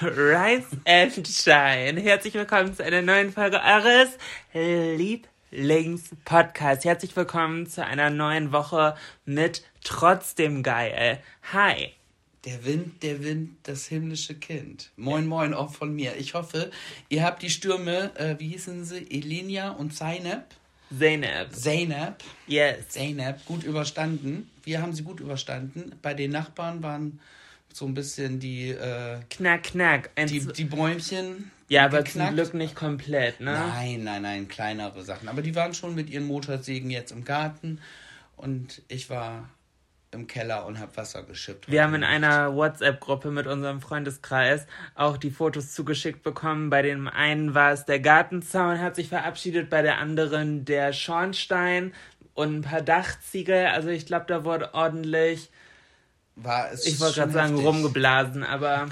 Rise and Shine. Herzlich willkommen zu einer neuen Folge eures Lieblingspodcasts. Herzlich willkommen zu einer neuen Woche mit Trotzdem geil. Hi. Der Wind, der Wind, das himmlische Kind. Moin, moin auch von mir. Ich hoffe, ihr habt die Stürme, äh, wie hießen sie, Elenia und Zainab? Zeynep. Zeynep. Yes. Zeynep, gut überstanden. Wir haben sie gut überstanden. Bei den Nachbarn waren so ein bisschen die, äh, Knack, knack. Ein die, die Bäumchen. ja, aber geknackt. zum Glück nicht komplett, ne? Nein, nein, nein, kleinere Sachen. Aber die waren schon mit ihren Motorsägen jetzt im Garten und ich war im Keller und habe Wasser geschippt. Wir haben in einer WhatsApp-Gruppe mit unserem Freundeskreis auch die Fotos zugeschickt bekommen. Bei dem einen war es der Gartenzaun, hat sich verabschiedet, bei der anderen der Schornstein und ein paar Dachziegel. Also ich glaube, da wurde ordentlich, war es ich wollte gerade sagen, heftig. rumgeblasen, aber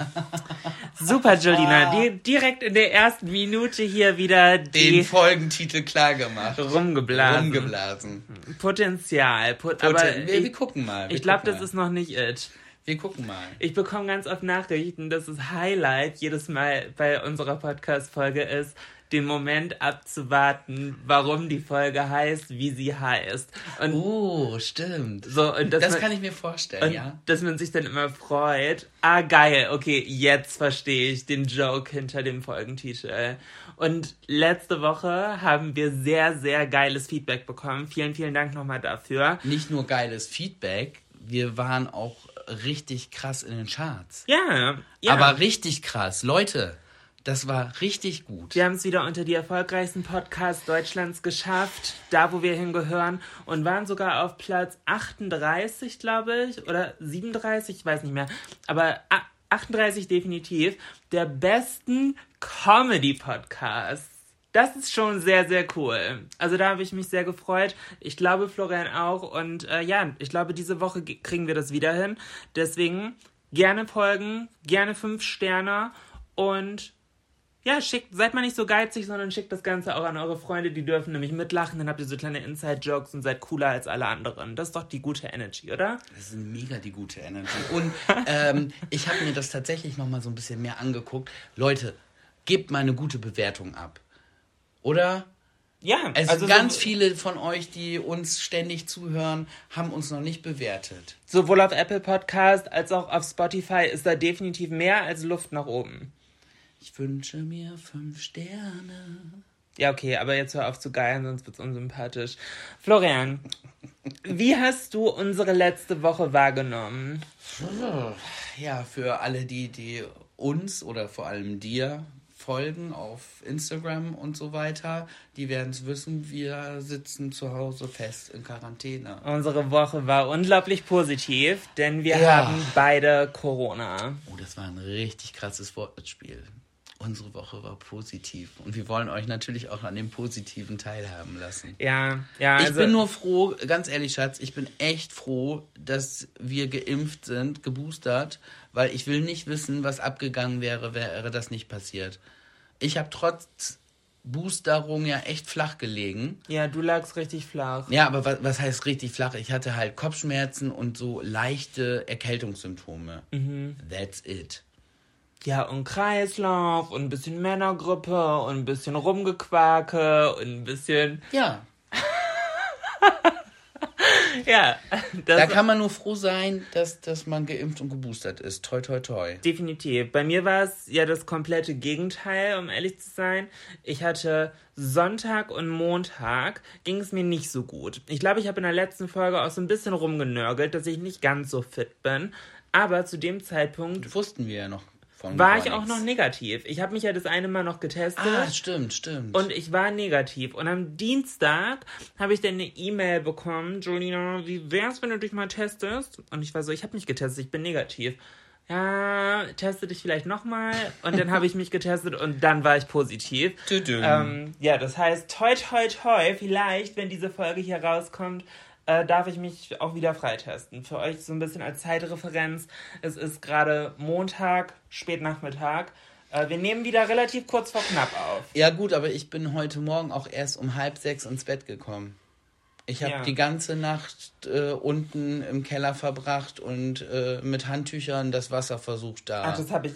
super, Jolina. Die, direkt in der ersten Minute hier wieder Den Folgentitel klar gemacht. rumgeblasen. Rumgeblasen. Potenzial. Pot aber Poten- wir, wir ich, gucken mal. wir ich glaube, das ist noch nicht it. Wir gucken mal. Ich bekomme ganz oft Nachrichten, dass das Highlight jedes Mal bei unserer Podcast-Folge ist, den Moment abzuwarten, warum die Folge heißt, wie sie heißt. Und Oh, stimmt. so, und Das man, kann ich mir vorstellen, ja. dass man sich dann immer freut. Ah, geil, okay, jetzt verstehe ich den Joke hinter dem Folgentitel. Und letzte Woche haben wir sehr, sehr geiles Feedback bekommen. Vielen, vielen Dank nochmal dafür. Nicht nur geiles Feedback, wir waren auch richtig krass in den Charts. Ja, ja. Aber richtig krass. Leute, das war richtig gut. Wir haben es wieder unter die erfolgreichsten Podcasts Deutschlands geschafft, da wo wir hingehören und waren sogar auf Platz 38, glaube ich, oder 37, ich weiß nicht mehr, aber a- 38 definitiv, der besten Comedy-Podcasts. Das ist schon sehr, sehr cool. Also da habe ich mich sehr gefreut. Ich glaube, Florian auch. Und äh, ja, ich glaube, diese Woche ge- kriegen wir das wieder hin. Deswegen gerne folgen, gerne fünf Sterne und ja, schickt, seid mal nicht so geizig, sondern schickt das Ganze auch an eure Freunde, die dürfen nämlich mitlachen, dann habt ihr so kleine Inside-Jokes und seid cooler als alle anderen. Das ist doch die gute Energy, oder? Das ist mega die gute Energy. Und ähm, ich habe mir das tatsächlich noch mal so ein bisschen mehr angeguckt. Leute, gebt mal eine gute Bewertung ab. Oder? Ja, Es also ganz so, viele von euch, die uns ständig zuhören, haben uns noch nicht bewertet. sowohl auf Apple Podcast als auch auf Spotify ist da definitiv mehr als Luft nach oben. Ich wünsche mir fünf Sterne. Ja, okay, aber jetzt hör auf zu geiern, sonst wird's unsympathisch. Florian, wie hast du unsere letzte Woche wahrgenommen? Ja, für alle die, die uns oder vor allem dir folgen auf Instagram und so weiter, die werden es wissen, wir sitzen zu Hause fest in Quarantäne. Unsere Woche war unglaublich positiv, denn wir Ja. haben beide Corona. Oh, das war ein richtig krasses Wortspiel. Unsere Woche war positiv und wir wollen euch natürlich auch an dem Positiven teilhaben lassen. Ja, ja, Ich also bin nur froh, ganz ehrlich, Schatz, ich bin echt froh, dass wir geimpft sind, geboostert, weil ich will nicht wissen, was abgegangen wäre, wäre das nicht passiert. Ich habe trotz Boosterung ja echt flach gelegen. Ja, du lagst richtig flach. Ja, aber was, was heißt richtig flach? Ich hatte halt Kopfschmerzen und so leichte Erkältungssymptome. That's it. Ja, und Kreislauf und ein bisschen Männergrippe und ein bisschen Rumgequake und ein bisschen. Ja, Ja, da kann man nur froh sein, dass, dass man geimpft und geboostert ist. Toi, toi, toi. definitiv. Bei mir war es ja das komplette Gegenteil, um ehrlich zu sein. Ich hatte Sonntag und Montag ging es mir nicht so gut. Ich glaube, ich habe in der letzten Folge auch so ein bisschen rumgenörgelt, dass ich nicht ganz so fit bin. Aber zu dem Zeitpunkt Wussten wir ja noch von war ich auch noch negativ. Ich habe mich ja das eine Mal noch getestet. Ah, stimmt, stimmt. Und ich war negativ. Und am Dienstag habe ich dann eine E-Mail bekommen, Jolina, wie wär's, wenn du dich mal testest? Und ich war so, ich habe mich getestet, ich bin negativ. Ja, teste dich vielleicht nochmal. Und dann habe ich mich getestet und dann war ich positiv. Ähm, ja, das heißt, toi, toi, toi, vielleicht, wenn diese Folge hier rauskommt, äh, darf ich mich auch wieder freitesten. Für euch so ein bisschen als Zeitreferenz. Es ist gerade Montag, Spätnachmittag. Äh, wir nehmen wieder relativ kurz vor knapp auf. Ja gut, aber ich bin heute Morgen auch erst um halb sechs ins Bett gekommen. Ich habe Ja. die ganze Nacht äh, unten im Keller verbracht und äh, mit Handtüchern das Wasser versucht da. Ach, das habe ich.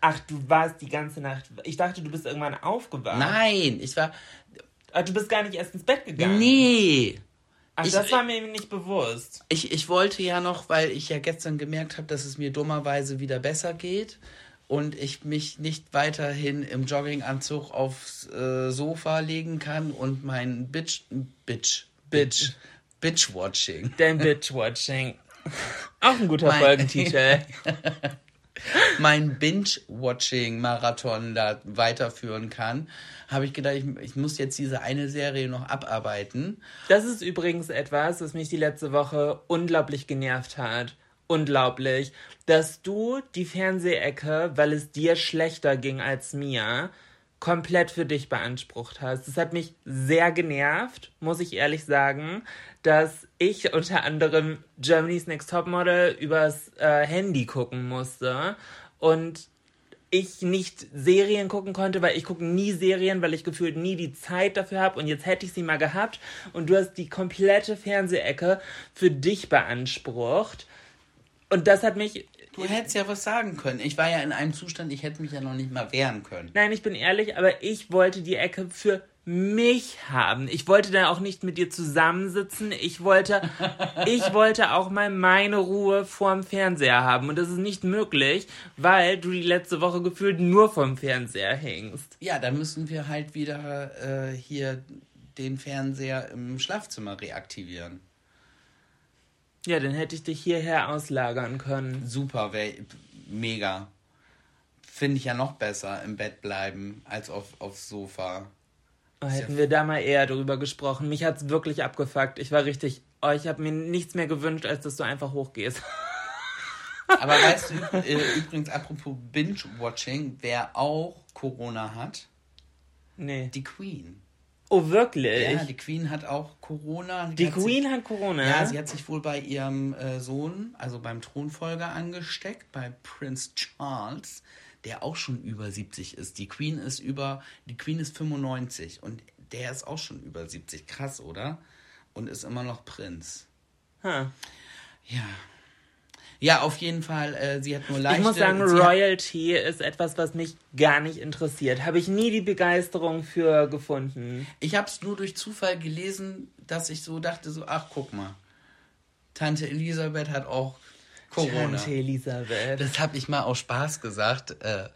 Ach, du warst die ganze Nacht. Ich dachte, du bist irgendwann aufgewacht. Nein, ich war. Aber du bist gar nicht erst ins Bett gegangen. Nee. Ach, ich- das war mir nicht bewusst. Ich, ich wollte ja noch, weil ich ja gestern gemerkt habe, dass es mir dummerweise wieder besser geht und ich mich nicht weiterhin im Jogginganzug aufs äh, Sofa legen kann und mein Bitch, Bitch, Bitch, Bitch-Watching, Dein Bitch-Watching. Auch ein guter Mein- Folgentitel. mein Binge-Watching-Marathon da weiterführen kann, habe ich gedacht, ich, ich muss jetzt diese eine Serie noch abarbeiten. Das ist übrigens etwas, was mich die letzte Woche unglaublich genervt hat. Unglaublich. Dass du die Fernsehecke, weil es dir schlechter ging als mir, komplett für dich beansprucht hast. Das hat mich sehr genervt, muss ich ehrlich sagen, dass ich unter anderem Germany's Next Topmodel übers äh, Handy gucken musste und ich nicht Serien gucken konnte, weil ich gucke nie Serien, weil ich gefühlt nie die Zeit dafür habe und jetzt hätte ich sie mal gehabt und du hast die komplette Fernsehecke für dich beansprucht und das hat mich Du hättest ja was sagen können. Ich war ja in einem Zustand, ich hätte mich ja noch nicht mal wehren können. Nein, ich bin ehrlich, aber ich wollte die Ecke für mich haben. Ich wollte da auch nicht mit dir zusammensitzen. Ich wollte, ich wollte auch mal meine Ruhe vorm Fernseher haben. Und das ist nicht möglich, weil du die letzte Woche gefühlt nur vorm Fernseher hängst. Ja, dann müssen wir halt wieder äh, hier den Fernseher im Schlafzimmer reaktivieren. Ja, dann hätte ich dich hierher auslagern können. Super, wär, mega. Finde ich ja noch besser im Bett bleiben als auf, aufs Sofa. Oh, hätten wir da mal eher drüber gesprochen. Mich hat's wirklich abgefuckt. Ich war richtig. Oh, ich habe mir nichts mehr gewünscht, als dass du einfach hochgehst. Aber weißt du, äh, übrigens, apropos Binge-Watching, wer auch Corona hat, Nee. die Queen. Oh, wirklich? Ja, die Queen hat auch Corona. Die hat Queen sich, hat Corona. Ja, sie hat sich wohl bei ihrem äh, Sohn, also beim Thronfolger, angesteckt, bei Prince Charles, der auch schon über 70 ist. Die Queen ist über, die Queen ist 95 und der ist auch schon über 70. Krass, oder? Und ist immer noch Prinz. Ha. Ja. Ja, auf jeden Fall, äh, sie hat nur leichte... Ich muss sagen, sie hat- Royalty ist etwas, was mich gar nicht interessiert. Habe ich nie die Begeisterung für gefunden. Ich habe es nur durch Zufall gelesen, dass ich so dachte, so, ach, guck mal. Tante Elisabeth hat auch Corona. Tante Elisabeth. Das habe ich mal aus Spaß gesagt. Äh,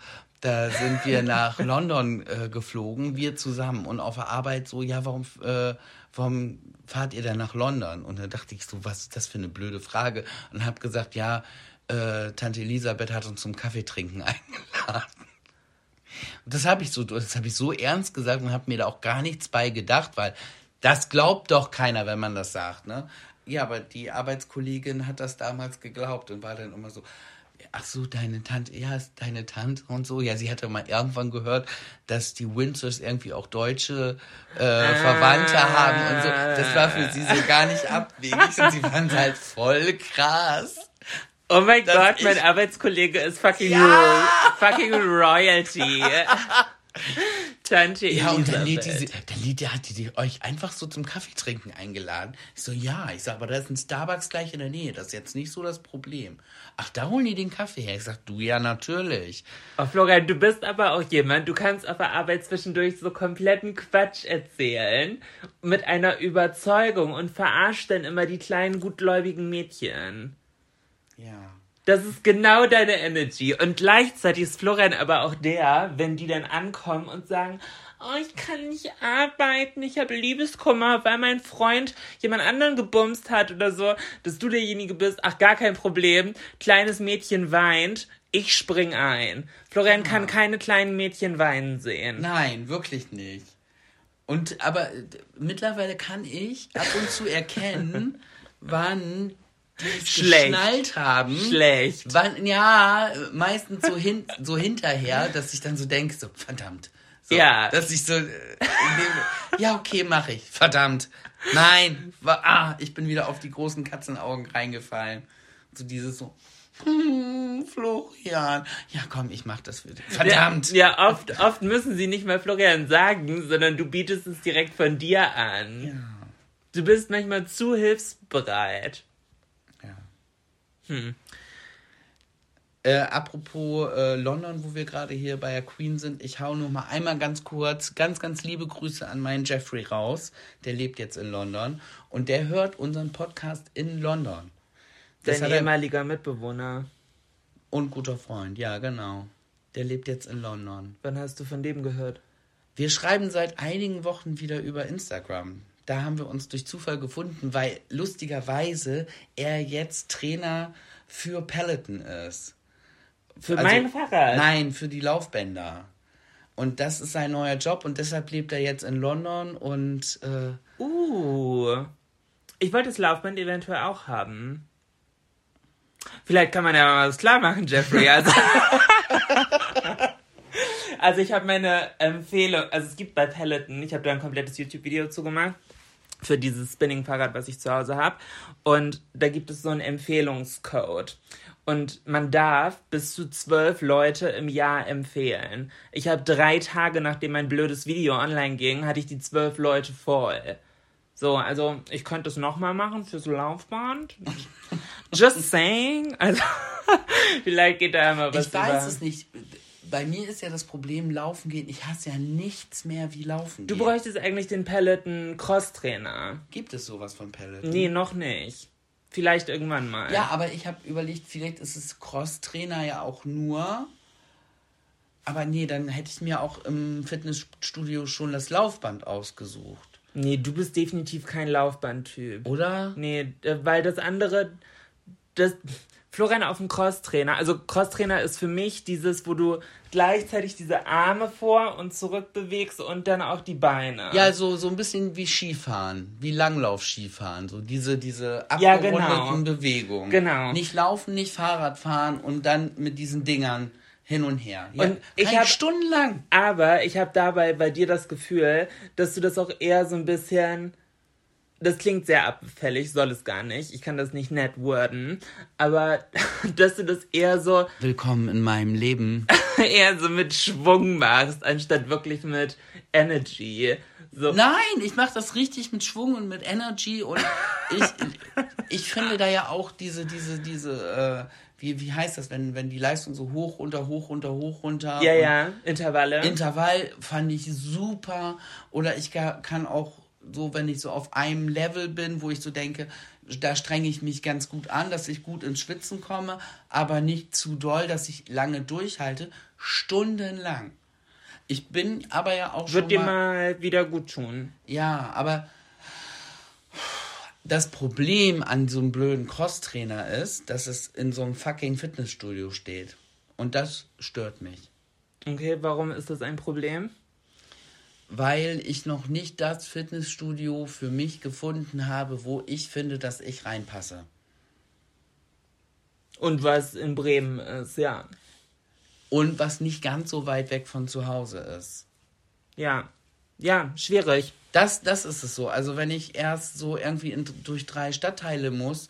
da sind wir nach London äh, geflogen, wir zusammen. Und auf der Arbeit so, ja, warum, äh, warum fahrt ihr denn nach London? Und da dachte ich so, was ist das für eine blöde Frage? Und habe gesagt, ja, äh, Tante Elisabeth hat uns zum Kaffeetrinken eingeladen. Und das habe ich so, das ich so ernst gesagt und habe mir da auch gar nichts bei gedacht, weil das glaubt doch keiner, wenn man das sagt, ne? Ja, aber die Arbeitskollegin hat das damals geglaubt und war dann immer so, ach so, deine Tante, ja, ist deine Tante und so. Ja, sie hatte mal irgendwann gehört, dass die Windsors irgendwie auch deutsche äh, Verwandte haben und so. Das war für sie so gar nicht abwegig und sie fand es halt voll krass. Oh mein Gott, mein Arbeitskollege ist fucking, Ja! fucking Royalty. Tante Ja, und dann lädt die, Elisabeth. sie- dann lädt die, hat die, die euch einfach so zum Kaffeetrinken eingeladen. Ich so, ja. Ich sag, aber da ist ein Starbucks gleich in der Nähe. Das ist jetzt nicht so das Problem. Ach, da holen die den Kaffee her. Ich sag, du, ja, natürlich. Oh, Florian, du bist aber auch jemand, du kannst auf der Arbeit zwischendurch so kompletten Quatsch erzählen. Mit einer Überzeugung und verarscht dann immer die kleinen, gutgläubigen Mädchen. Ja. Das ist genau deine Energy. Und gleichzeitig ist Florian aber auch der, wenn die dann ankommen und sagen, oh, ich kann nicht arbeiten, ich habe Liebeskummer, weil mein Freund jemand anderen gebumst hat oder so, dass du derjenige bist, ach, gar kein Problem, kleines Mädchen weint, ich spring ein. Florian kann keine kleinen Mädchen weinen sehen. Nein, wirklich nicht. Und, aber äh, mittlerweile kann ich ab und zu erkennen, wann Schlecht. geschnallt haben. Schlecht. Wann, ja, meistens so, hin, so hinterher, dass ich dann so denke, so, verdammt. So, Ja. Dass ich so, äh, ja, okay, mache ich. Verdammt. Nein. Wa- Ah, ich bin wieder auf die großen Katzenaugen reingefallen. So dieses so, hm, Florian. Ja, komm, ich mach das für dich. Verdammt. Ja, ja oft, oft müssen sie nicht mal Florian sagen, sondern du bietest es direkt von dir an. Ja. Du bist manchmal zu hilfsbereit. Hm. Äh, apropos äh, London, wo wir gerade hier bei der Queen sind, ich hau nur mal einmal ganz kurz, ganz, ganz liebe Grüße an meinen Jeffrey raus. Der lebt jetzt in London und der hört unseren Podcast in London. Das Dein er- ehemaliger Mitbewohner. Und guter Freund, ja, genau. Der lebt jetzt in London. Wann hast du von dem gehört? Wir schreiben seit einigen Wochen wieder über Instagram. Da haben wir uns durch Zufall gefunden, weil lustigerweise er jetzt Trainer für Peloton ist. Für Also- mein Fahrrad? Nein, für die Laufbänder. Und das ist sein neuer Job und deshalb lebt er jetzt in London und äh, Uh. Ich wollte das Laufband eventuell auch haben. Vielleicht kann man ja mal was klar machen, Jeffrey. Also, also ich habe meine Empfehlung, also es gibt bei Peloton, ich habe da ein komplettes YouTube-Video zu gemacht für dieses Spinning-Fahrrad, was ich zu Hause habe. Und da gibt es so einen Empfehlungscode. Und man darf bis zu zwölf Leute im Jahr empfehlen. Ich habe drei Tage, nachdem mein blödes Video online ging, hatte ich die zwölf Leute voll. So, also ich könnte es nochmal machen fürs Laufband. Just saying. Also, vielleicht geht da mal was ich weiß über. es nicht. Bei mir ist ja das Problem Laufen gehen. Ich hasse ja nichts mehr wie Laufen Du gehen. bräuchtest eigentlich den Peloton Cross-Trainer. Gibt es sowas von Peloton? Nee, noch nicht. Vielleicht irgendwann mal. Ja, aber ich habe überlegt, vielleicht ist es Cross-Trainer ja auch nur. Aber nee, dann hätte ich mir auch im Fitnessstudio schon das Laufband ausgesucht. Nee, du bist definitiv kein Laufbandtyp. Oder? Nee, äh, weil das andere, das Florian auf dem Crosstrainer, also Crosstrainer ist für mich dieses, wo du gleichzeitig diese Arme vor und zurück bewegst und dann auch die Beine. Ja, so, so ein bisschen wie Skifahren, wie Langlauf-Skifahren. So diese, diese Ja, abgerundeten genau. Bewegungen. Genau. Nicht laufen, nicht Fahrrad fahren und dann mit diesen Dingern hin und her. Ja, Und ich kann ich hab- stundenlang. Aber ich habe dabei bei dir das Gefühl, dass du das auch eher so ein bisschen. Das klingt sehr abfällig, soll es gar nicht. Ich kann das nicht nett worden. Aber dass du das eher so, Willkommen in meinem Leben. eher so mit Schwung machst, anstatt wirklich mit Energy. So. Nein, ich mache das richtig mit Schwung und mit Energy und ich, ich finde da ja auch diese, diese, diese, äh, wie, wie heißt das, wenn, wenn die Leistung so hoch, runter, hoch, runter, hoch, runter. Ja, ja, Intervalle. Intervall fand ich super. Oder ich kann auch so, wenn ich so auf einem Level bin, wo ich so denke, da strenge ich mich ganz gut an, dass ich gut ins Schwitzen komme, aber nicht zu doll, dass ich lange durchhalte, stundenlang. Ich bin aber ja auch Wird schon dir mal, mal wieder gut tun. ja, aber das Problem an so einem blöden Crosstrainer ist, dass es in so einem fucking Fitnessstudio steht. Und das stört mich. Okay, warum ist das ein Problem? Weil ich noch nicht das Fitnessstudio für mich gefunden habe, wo ich finde, dass ich reinpasse. Und was in Bremen ist, ja. Und was nicht ganz so weit weg von zu Hause ist. Ja. Ja, schwierig. Das, das ist es so. Also wenn ich erst so irgendwie in, durch drei Stadtteile muss,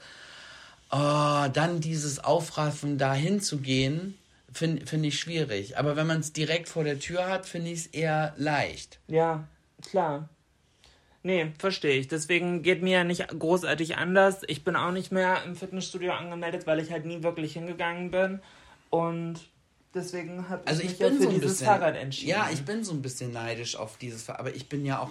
oh, dann dieses Aufraffen, da hinzugehen, finde find ich schwierig. Aber wenn man es direkt vor der Tür hat, finde ich es eher leicht. Ja, klar. Nee, verstehe ich. Deswegen geht mir ja nicht großartig anders. Ich bin auch nicht mehr im Fitnessstudio angemeldet, weil ich halt nie wirklich hingegangen bin. Und deswegen habe Also ich ich mich ja bin für so dieses bisschen, Fahrrad entschieden. Ja, ich bin so ein bisschen neidisch auf dieses Fahrrad. Aber ich bin ja auch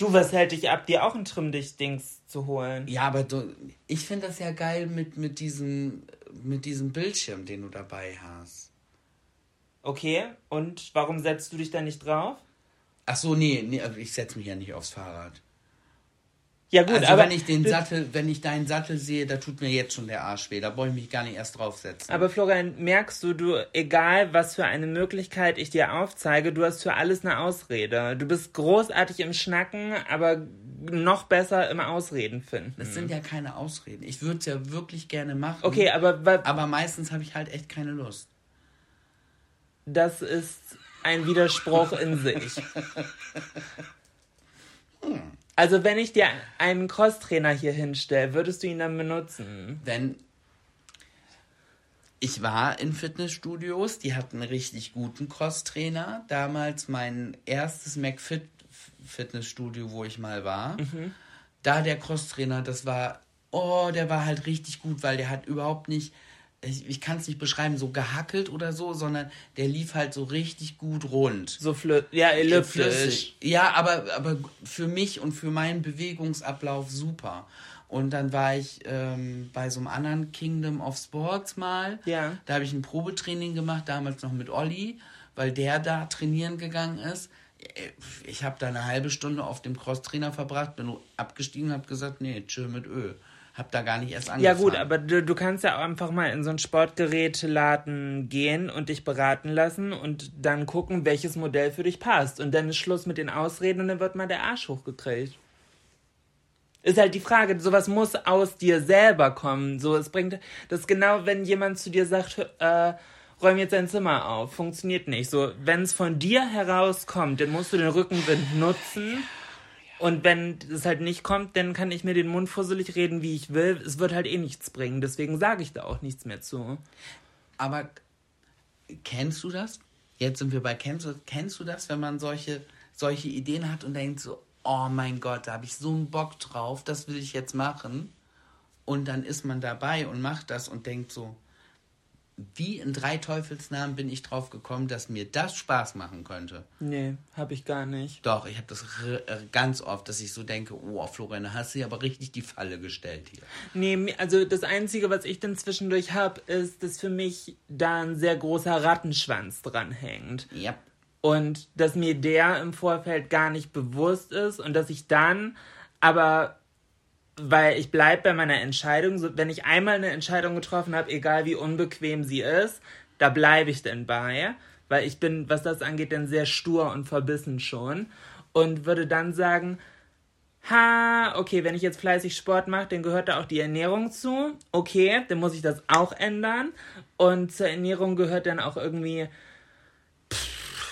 Du, was hält dich ab, dir auch ein Trimmdicht-Dings zu holen? Ja, aber du, ich finde das ja geil mit, mit, diesem, mit diesem Bildschirm, den du dabei hast. Okay, und warum setzt du dich da nicht drauf? Ach so, nee, nee also ich setze mich ja nicht aufs Fahrrad. Ja gut, also aber wenn ich den Sattel, wenn ich deinen Sattel sehe, da tut mir jetzt schon der Arsch weh. Da brauche ich mich gar nicht erst draufsetzen. Aber Florian, merkst du, du, egal was für eine Möglichkeit ich dir aufzeige, du hast für alles eine Ausrede. Du bist großartig im Schnacken, aber noch besser im Ausreden finden. das sind ja keine Ausreden. Ich würde es ja wirklich gerne machen. Okay, aber Aber meistens habe ich halt echt keine Lust. das ist ein Widerspruch in sich. Also wenn ich dir einen Crosstrainer hier hinstelle, würdest du ihn dann benutzen? Wenn ich war in Fitnessstudios, die hatten einen richtig guten Crosstrainer. Damals mein erstes McFit Fitnessstudio, wo ich mal war. Da der Crosstrainer, das war, oh, der war halt richtig gut, weil der hat überhaupt nicht ich, ich kann es nicht beschreiben, so gehackelt oder so, sondern der lief halt so richtig gut rund. So flü ja, elliptisch. Ja, aber, aber für mich und für meinen Bewegungsablauf super. Und dann war ich ähm, bei so einem anderen Kingdom of Sports mal. Ja. Da habe ich ein Probetraining gemacht, damals noch mit Olli, weil der da trainieren gegangen ist. Ich habe da eine halbe Stunde auf dem Crosstrainer verbracht, bin abgestiegen, habe gesagt, nee, chill mit Öl. Hab da gar nicht erst angefangen. Ja gut, aber du, du kannst ja auch einfach mal in so einen Sportgeräteladen gehen und dich beraten lassen und dann gucken, welches Modell für dich passt. Und dann ist Schluss mit den Ausreden und dann wird mal der Arsch hochgekriegt. Ist halt die Frage, sowas muss aus dir selber kommen. So, es bringt, das ist genau, wenn jemand zu dir sagt, äh, räum jetzt dein Zimmer auf. Funktioniert nicht. So, wenn es von dir herauskommt, dann musst du den Rückenwind nutzen. Und wenn es halt nicht kommt, dann kann ich mir den Mund fusselig reden, wie ich will. Es wird halt eh nichts bringen. Deswegen sage ich da auch nichts mehr zu. Aber kennst du das? Jetzt sind wir bei kennst du, kennst du das, wenn man solche, solche Ideen hat und denkt so, oh mein Gott, da habe ich so einen Bock drauf, das will ich jetzt machen. Und dann ist man dabei und macht das und denkt so, wie in drei Teufelsnamen bin ich drauf gekommen, dass mir das Spaß machen könnte? Nee, habe ich gar nicht. Doch, ich habe das ganz oft, dass ich so denke, oh, Florian, hast du ja aber richtig die Falle gestellt hier. Nee, also das Einzige, was ich dann zwischendurch habe, ist, dass für mich da ein sehr großer Rattenschwanz dranhängt. Ja. Und dass mir der im Vorfeld gar nicht bewusst ist und dass ich dann aber weil ich bleibe bei meiner Entscheidung. Wenn ich einmal eine Entscheidung getroffen habe, egal wie unbequem sie ist, da bleibe ich denn bei. Weil ich bin, was das angeht, dann sehr stur und verbissen schon. Und würde dann sagen, ha, okay, wenn ich jetzt fleißig Sport mache, dann gehört da auch die Ernährung zu. Okay, dann muss ich das auch ändern. Und zur Ernährung gehört dann auch irgendwie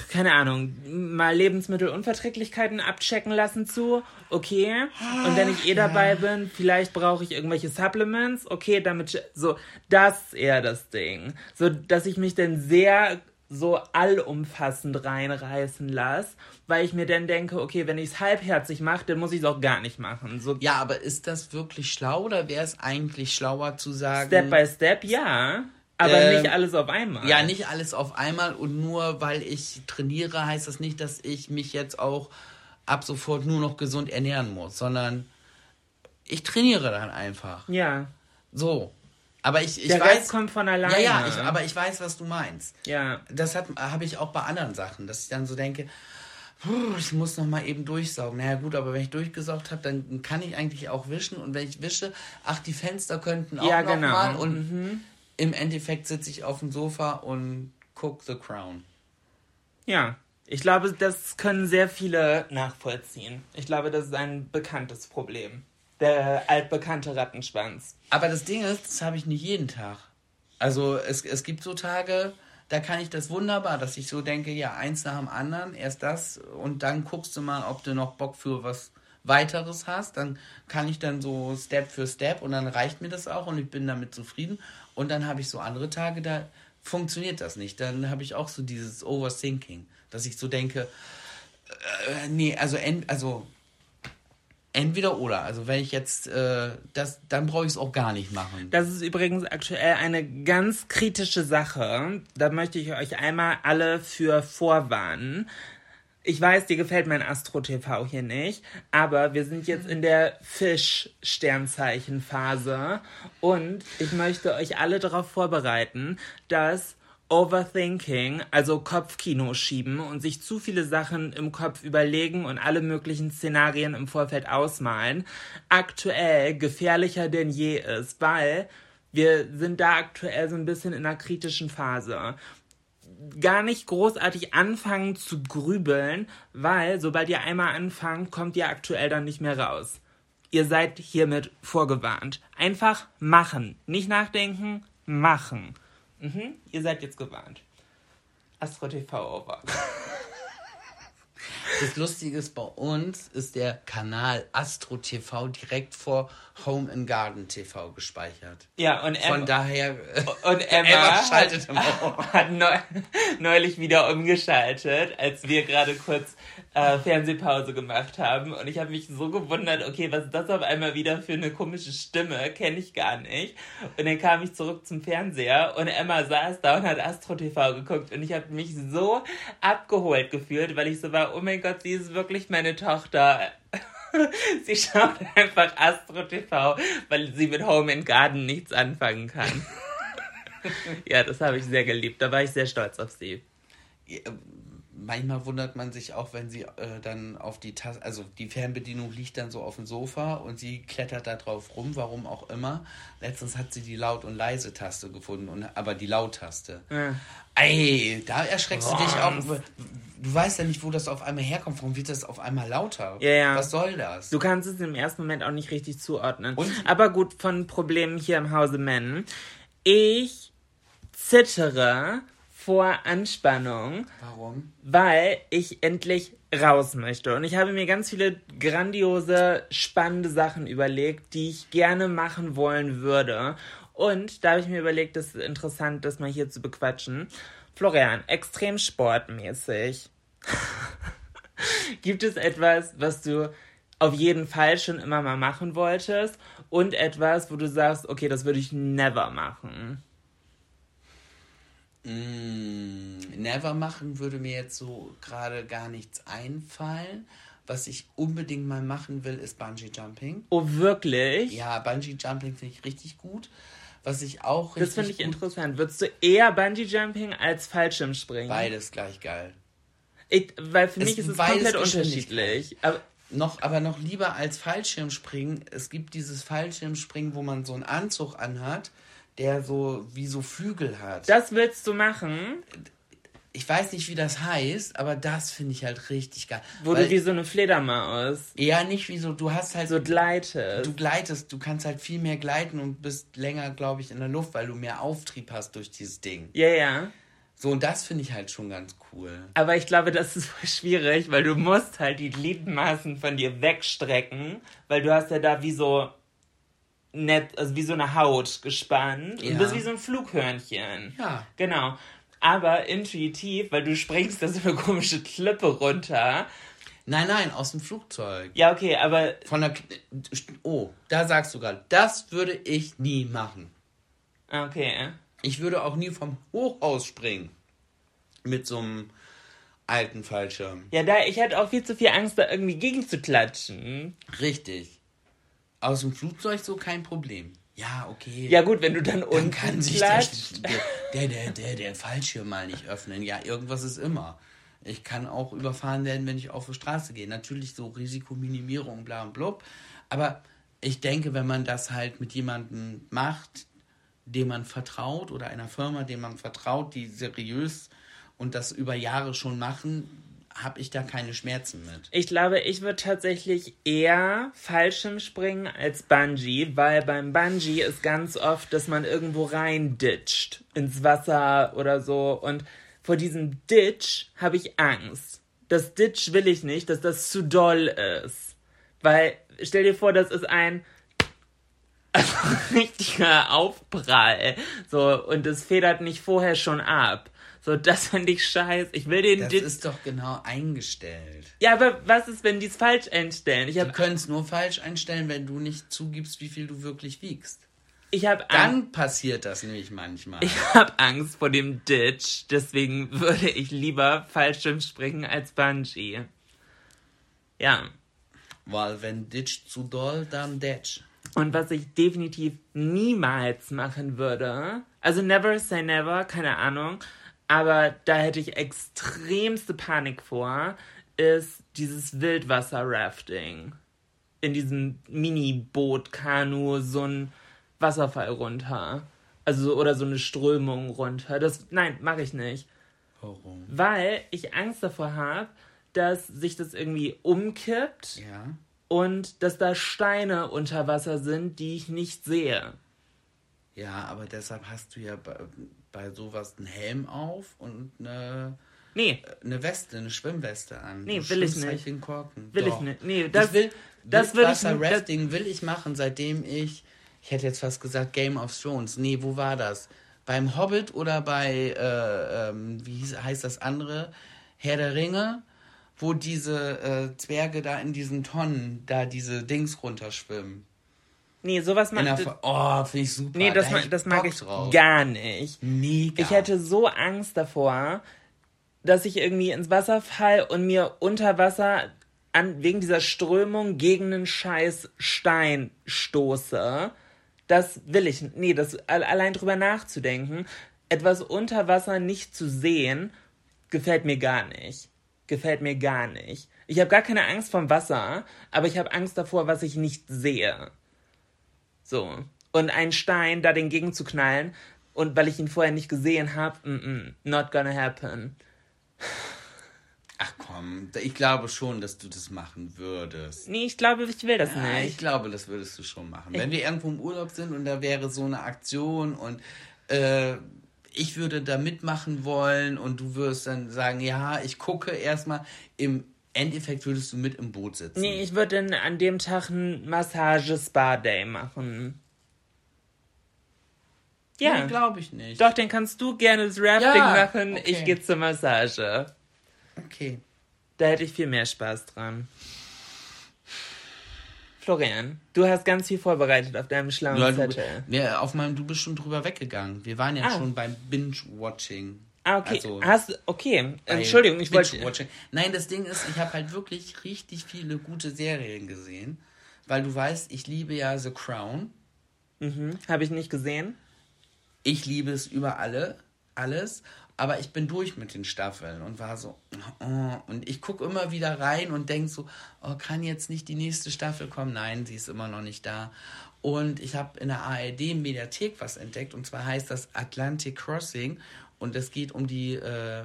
keine Ahnung, mal Lebensmittelunverträglichkeiten abchecken lassen zu. Okay. Und wenn ich eh dabei bin, vielleicht brauche ich irgendwelche Supplements. Okay, damit, so, das ist eher das Ding. So, dass ich mich dann sehr so allumfassend reinreißen lasse, weil ich mir dann denke, okay, wenn ich es halbherzig mache, dann muss ich es auch gar nicht machen. So ja, aber ist das wirklich schlau oder wäre es eigentlich schlauer zu sagen? Step by Step, ja. Aber ähm, nicht alles auf einmal. Ja, nicht alles auf einmal und nur weil ich trainiere, heißt das nicht, dass ich mich jetzt auch ab sofort nur noch gesund ernähren muss, sondern ich trainiere dann einfach. Ja. So. Aber ich, ich Der weiß. Rest kommt von alleine. Ja, ja, ich, aber ich weiß, was du meinst. Ja. Das habe ich auch bei anderen Sachen, dass ich dann so denke, ich muss noch mal eben durchsaugen. Naja gut, aber wenn ich durchgesaugt habe, dann kann ich eigentlich auch wischen. Und wenn ich wische, ach, die Fenster könnten auch ja, noch genau. mal. Und mhm im Endeffekt sitze ich auf dem Sofa und gucke The Crown. Ja, ich glaube, das können sehr viele nachvollziehen. Ich glaube, das ist ein bekanntes Problem. Der altbekannte Rattenschwanz. Aber das Ding ist, das habe ich nicht jeden Tag. Also es, es gibt so Tage, da kann ich das wunderbar, dass ich so denke, ja, eins nach dem anderen, erst das und dann guckst du mal, ob du noch Bock für was weiteres hast. Dann kann ich dann so Step für Step und dann reicht mir das auch und ich bin damit zufrieden. Und dann habe ich so andere Tage, da funktioniert das nicht. Dann habe ich auch so dieses Overthinking, dass ich so denke, äh, nee, also, ent, also entweder oder. Also wenn ich jetzt äh, das, dann brauche ich es auch gar nicht machen. Das ist übrigens aktuell eine ganz kritische Sache. Da möchte ich euch einmal alle für vorwarnen ich weiß, dir gefällt mein Astro-TV hier nicht, aber wir sind jetzt in der Fisch-Sternzeichen-Phase und ich möchte euch alle darauf vorbereiten, dass Overthinking, also Kopfkino schieben und sich zu viele Sachen im Kopf überlegen und alle möglichen Szenarien im Vorfeld ausmalen, aktuell gefährlicher denn je ist, weil wir sind da aktuell so ein bisschen in einer kritischen Phase gar nicht großartig anfangen zu grübeln, weil sobald ihr einmal anfangt, kommt ihr aktuell dann nicht mehr raus. Ihr seid hiermit vorgewarnt. Einfach machen. Nicht nachdenken, machen. Mhm, ihr seid jetzt gewarnt. Astro TV over. Das Lustige ist, bei uns ist der Kanal Astro TV direkt vor Home and Garden TV gespeichert. Ja, und Emma, Von daher. Und Emma, Emma schaltet hat, hat neulich wieder umgeschaltet, als wir gerade kurz äh, Fernsehpause gemacht haben. Und ich habe mich so gewundert, okay, was ist das auf einmal wieder für eine komische Stimme? Kenne ich gar nicht. Und dann kam ich zurück zum Fernseher und Emma saß da und hat Astro TV geguckt. Und ich habe mich so abgeholt gefühlt, weil ich so war, oh mein Gott, sie ist wirklich meine Tochter. sie schaut einfach Astro TV, weil sie mit Home and Garden nichts anfangen kann. ja, das habe ich sehr geliebt. Da war ich sehr stolz auf sie. Manchmal wundert man sich auch, wenn sie äh, dann auf die Taste, also die Fernbedienung liegt dann so auf dem Sofa und sie klettert da drauf rum, warum auch immer. Letztens hat sie die Laut- und Leise-Taste gefunden, und, aber die Laut-Taste. Ja. Ey, da erschreckst Rons. du dich auch. Du weißt ja nicht, wo das auf einmal herkommt. Warum wird das auf einmal lauter? Ja, ja. Was soll das? Du kannst es im ersten Moment auch nicht richtig zuordnen. Und? Aber gut, von Problemen hier im Hause Men. Ich zittere vor Anspannung. Warum? Weil ich endlich raus möchte. Und ich habe mir ganz viele grandiose, spannende Sachen überlegt, die ich gerne machen wollen würde. Und da habe ich mir überlegt, das ist interessant, das mal hier zu bequatschen. Florian, extrem sportmäßig. Gibt es etwas, was du auf jeden Fall schon immer mal machen wolltest und etwas, wo du sagst, okay, das würde ich never machen? Mm, never machen würde mir jetzt so gerade gar nichts einfallen. Was ich unbedingt mal machen will, ist Bungee Jumping. Oh, wirklich? Ja, Bungee Jumping finde ich richtig gut. Was ich auch richtig. Das finde ich interessant. Würdest du eher Bungee Jumping als Fallschirmspringen? Beides gleich geil. Ich, weil für es mich ist es komplett unterschiedlich. Aber noch, aber noch lieber als Fallschirmspringen. Es gibt dieses Fallschirmspringen, wo man so einen Anzug anhat der so wie so Flügel hat. Das willst du machen? Ich weiß nicht, wie das heißt, aber das finde ich halt richtig geil. Wo Weil, du wie so eine Fledermaus. Ja, nicht wie so, du hast halt. So gleitest. Du gleitest, du kannst halt viel mehr gleiten und bist länger, glaube ich, in der Luft, weil du mehr Auftrieb hast durch dieses Ding. Ja, ja. So, und das finde ich halt schon ganz cool. Aber ich glaube, das ist voll schwierig, weil du musst halt die Gliedmaßen von dir wegstrecken, weil du hast ja da wie so nett, also wie so eine Haut gespannt ja. und bist wie so ein Flughörnchen. Ja. Genau. Aber intuitiv, weil du springst da so eine komische Klippe runter. Nein, nein, aus dem Flugzeug. Ja, okay, aber. Von der. Oh, da sagst du gerade, das würde ich nie machen. Okay. Ich würde auch nie vom Hochhaus springen. Mit so einem alten Fallschirm. Ja, da, ich hätte auch viel zu viel Angst, da irgendwie gegen zu klatschen. Richtig. Aus dem Flugzeug so kein Problem. Ja, okay. Ja, gut, wenn du dann, dann unten kann sich der, der, der, der, der Fallschirm mal nicht öffnen. Ja, irgendwas ist immer. Ich kann auch überfahren werden, wenn ich auf die Straße gehe. Natürlich so Risikominimierung, bla und blub. Aber ich denke, wenn man das halt mit jemandem macht, dem man vertraut oder einer Firma, dem man vertraut, die seriös und das über Jahre schon machen, habe ich da keine Schmerzen mit. Ich glaube, ich würde tatsächlich eher Fallschirmspringen als Bungee, weil beim Bungee ist ganz oft, dass man irgendwo rein ditcht ins Wasser oder so und vor diesem Ditch habe ich Angst. Das Ditch will ich nicht, dass das zu doll ist. Weil, stell dir vor, das ist ein richtiger Aufprall. So, und es federt nicht vorher schon ab. So, das fände ich scheiße. Ich will den. Das ist doch genau eingestellt. Ja, aber was ist, wenn die es falsch einstellen? Ich hab, die können es nur falsch einstellen, wenn du nicht zugibst, wie viel du wirklich wiegst. Ich habe Dann passiert das nämlich manchmal. Ich habe Angst vor dem Ditch, deswegen würde ich lieber Fallschirm springen als Bungee. Ja. Weil wenn Ditch zu doll, dann Ditch. Und was ich definitiv niemals machen würde, also never say never, keine Ahnung, aber da hätte ich extremste Panik vor, ist dieses Wildwasser-Rafting. In diesem Mini-Boot, Kanu, so ein Wasserfall runter. Also, oder so eine Strömung runter. Das, nein, mache ich nicht. Warum? Weil ich Angst davor habe, dass sich das irgendwie umkippt. Ja. Und dass da Steine unter Wasser sind, die ich nicht sehe. Ja, aber deshalb hast du ja bei sowas einen Helm auf und eine, nee. eine Weste, eine Schwimmweste an. Nee, du will ich nicht. Den Korken. Will Doch. ich nicht. Nee, das, ich will, das will ich nicht. Rafting will ich machen, seitdem ich, ich hätte jetzt fast gesagt Game of Thrones. Nee, wo war das? Beim Hobbit oder bei, äh, ähm, wie hieß, heißt das andere? Herr der Ringe, wo diese äh, Zwerge da in diesen Tonnen da diese Dings runterschwimmen. Nee, sowas der mag Ver- Oh, finde ich super. Nee, das, Da ich das mag ich drauf. gar nicht. Mega. Ich hätte so Angst davor, dass ich irgendwie ins Wasser fall und mir unter Wasser an, wegen dieser Strömung gegen einen scheiß Stein stoße. Das will ich. Nee, das al- allein drüber nachzudenken, etwas unter Wasser nicht zu sehen, gefällt mir gar nicht. Gefällt mir gar nicht. Ich habe gar keine Angst vom Wasser, aber ich habe Angst davor, was ich nicht sehe. So. Und einen Stein da den gegenzuknallen und weil ich ihn vorher nicht gesehen habe, mm -mm, not gonna happen. Ach komm, ich glaube schon, dass du das machen würdest. Nee, ich glaube, ich will das Ja, ich nicht. glaube, das würdest du schon machen. Wenn wir irgendwo im Urlaub sind und da wäre so eine Aktion und äh, ich würde da mitmachen wollen und du würdest dann sagen, ja, ich gucke erstmal. Im Endeffekt würdest du mit im Boot sitzen. Nee, ich würde dann an dem Tag einen Massage-Spa-Day machen. Ja. Nee, glaube ich nicht. Doch, dann kannst du gerne das Rafting Ja, machen. okay. Ich gehe zur Massage. Okay. Da hätte ich viel mehr Spaß dran. Florian, du hast ganz viel vorbereitet auf deinem schlauen Ja, du, Zettel. ja, auf meinem, du bist schon drüber weggegangen. Wir waren ja Ah. schon beim Binge-Watching. Ah, okay. Also, hast, okay. Entschuldigung, ich wollte. Nein, das Ding ist, ich habe halt wirklich richtig viele gute Serien gesehen. Weil du weißt, ich liebe ja The Crown. Mhm, Habe ich nicht gesehen. Ich liebe es über alle, alles. Aber ich bin durch mit den Staffeln und war so, oh, und ich gucke immer wieder rein und denke so, oh, kann jetzt nicht die nächste Staffel kommen? Nein, sie ist immer noch nicht da. Und ich habe in der ARD-Mediathek was entdeckt und zwar heißt das Atlantic Crossing und es geht um die äh,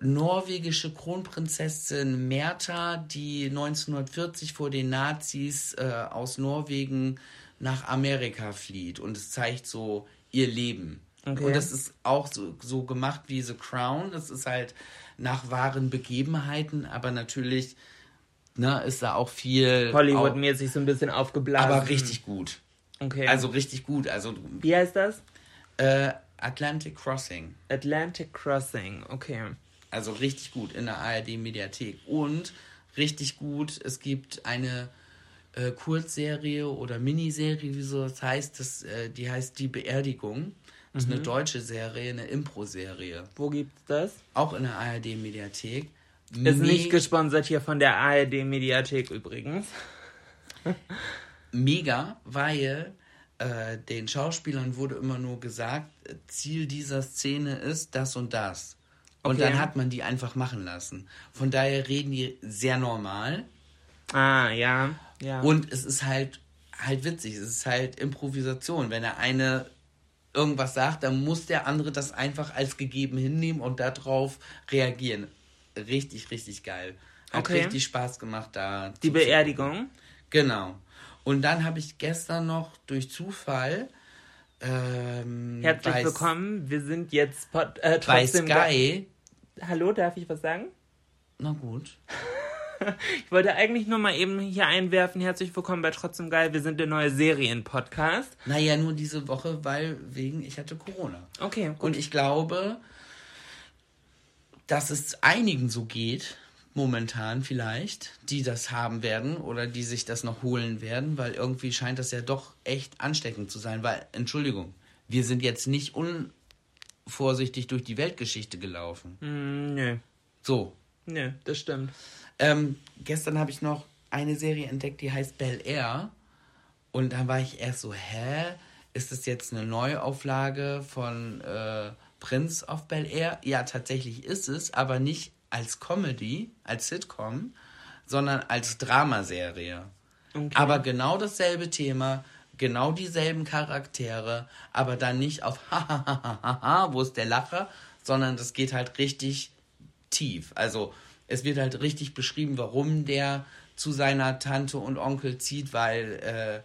norwegische Kronprinzessin Merta, die 1940 vor den Nazis äh, aus Norwegen nach Amerika flieht und es zeigt so ihr Leben. Okay. Und das ist auch so, so gemacht wie The Crown. Das ist halt nach wahren Begebenheiten, aber natürlich ne, ist da auch viel. Hollywood-mäßig so ein bisschen aufgeblasen. aber richtig gut. Okay. Also richtig gut. Also Wie heißt das? äh, Atlantic Crossing. Atlantic Crossing. Okay. Also richtig gut in der ARD-Mediathek. Und richtig gut, es gibt eine äh, Kurzserie oder Miniserie, wie so das heißt. Das, äh, die heißt Die Beerdigung. Das ist eine deutsche Serie, eine Impro-Serie. Wo gibt's das? Auch in der ARD-Mediathek. Ist nicht gesponsert hier von der ARD-Mediathek übrigens. mega, weil äh, den Schauspielern wurde immer nur gesagt, Ziel dieser Szene ist das und das. Und Okay. dann hat man die einfach machen lassen. Von daher reden die sehr normal. Ah, ja. ja. Und es ist halt halt witzig. Es ist halt Improvisation. Wenn der eine irgendwas sagt, dann muss der andere das einfach als gegeben hinnehmen und darauf reagieren. Richtig, richtig geil. Hat Okay. richtig Spaß gemacht da. Die. Beerdigung. Genau. Und dann habe ich gestern noch durch Zufall ähm, Herzlich bei, willkommen. Wir sind jetzt pod, äh, bei trotzdem. Sky. Hallo, darf ich was sagen? Na gut. Ich wollte eigentlich nur mal eben hier einwerfen. Herzlich willkommen bei Trotzdem Geil. Wir sind der neue Serien-Podcast. Naja, nur diese Woche, weil wegen ich hatte Corona. Okay, gut. Und ich glaube, dass es einigen so geht, momentan vielleicht, die das haben werden oder die sich das noch holen werden, weil irgendwie scheint das ja doch echt ansteckend zu sein. Weil, Entschuldigung, wir sind jetzt nicht unvorsichtig durch die Weltgeschichte gelaufen. Hm, nö. So. Nö, das stimmt. Ähm, gestern habe ich noch eine Serie entdeckt, die heißt Bel Air. Und dann war ich erst so, hä? Ist das jetzt eine Neuauflage von äh, Prince of Bel Air? Ja, tatsächlich ist es, aber nicht als Comedy, als Sitcom, sondern als Dramaserie. Okay. Aber genau dasselbe Thema, genau dieselben Charaktere, aber dann nicht auf Hahaha, wo ist der Lacher, sondern das geht halt richtig tief. Also es wird halt richtig beschrieben, warum der zu seiner Tante und Onkel zieht, weil äh,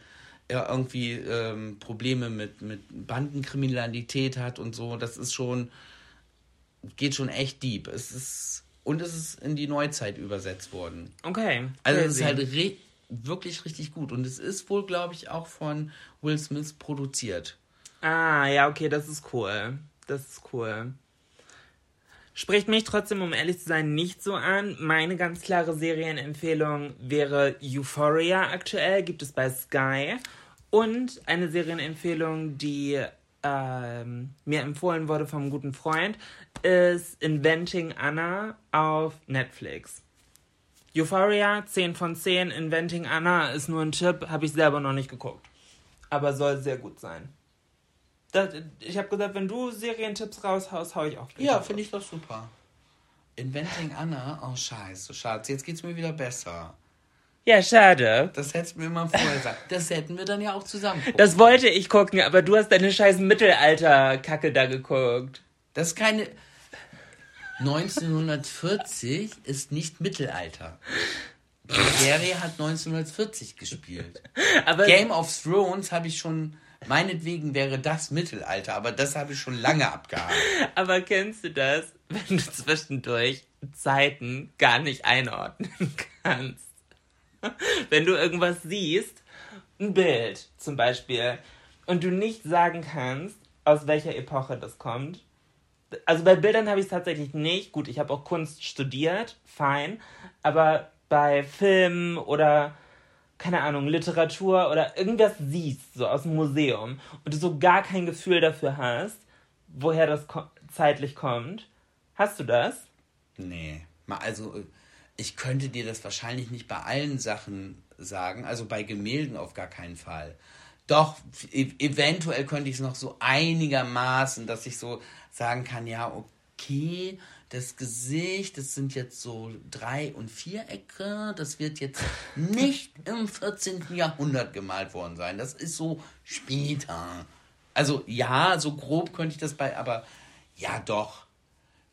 er irgendwie ähm, Probleme mit, mit Bandenkriminalität hat und so. Das ist schon, geht schon echt deep. Es ist, und es ist in die Neuzeit übersetzt worden. Okay. Also es ist halt wirklich richtig gut. Und es ist wohl, glaube ich, auch von Will Smith produziert. Ah, ja, okay, das ist cool. Das ist cool. Spricht mich trotzdem, um ehrlich zu sein, nicht so an. Meine ganz klare Serienempfehlung wäre Euphoria aktuell, gibt es bei Sky. Und eine Serienempfehlung, die ähm, mir empfohlen wurde vom guten Freund, ist Inventing Anna auf Netflix. Euphoria, 10 von 10. Inventing Anna ist nur ein Tipp, habe ich selber noch nicht geguckt. Aber soll sehr gut sein. Das, ich habe gesagt, wenn du Serientipps raushaust, hau ich auch. Ja, finde ich doch super. Inventing Anna, oh scheiße, Schatz, jetzt geht's mir wieder besser. Ja, schade. Das hättest du mir mal vorher gesagt. Das hätten wir dann ja auch zusammen gucken. Das wollte ich gucken, aber du hast deine scheiß Mittelalter-Kacke da geguckt. Das ist keine... 1940 ist nicht Mittelalter. Die Serie hat 1940 gespielt. Aber Game of Thrones habe ich schon Meinetwegen wäre das Mittelalter, aber das habe ich schon lange abgehakt. Aber kennst du das, wenn du zwischendurch Zeiten gar nicht einordnen kannst? Wenn du irgendwas siehst, ein Bild zum Beispiel, und du nicht sagen kannst, aus welcher Epoche das kommt. Also bei Bildern habe ich es tatsächlich nicht. Gut, ich habe auch Kunst studiert, fein. Aber bei Filmen oder keine Ahnung, Literatur oder irgendwas siehst, so aus dem Museum, und du so gar kein Gefühl dafür hast, woher das ko zeitlich kommt. Hast du das? Nee. Also, ich könnte dir das wahrscheinlich nicht bei allen Sachen sagen, also bei Gemälden auf gar keinen Fall. Doch, e eventuell könnte ich es noch so einigermaßen, dass ich so sagen kann, ja, okay, das Gesicht, das sind jetzt so Drei- und Vierecke. Das wird jetzt nicht im 14. Jahrhundert gemalt worden sein. Das ist so später. Also ja, so grob könnte ich das bei, aber ja doch.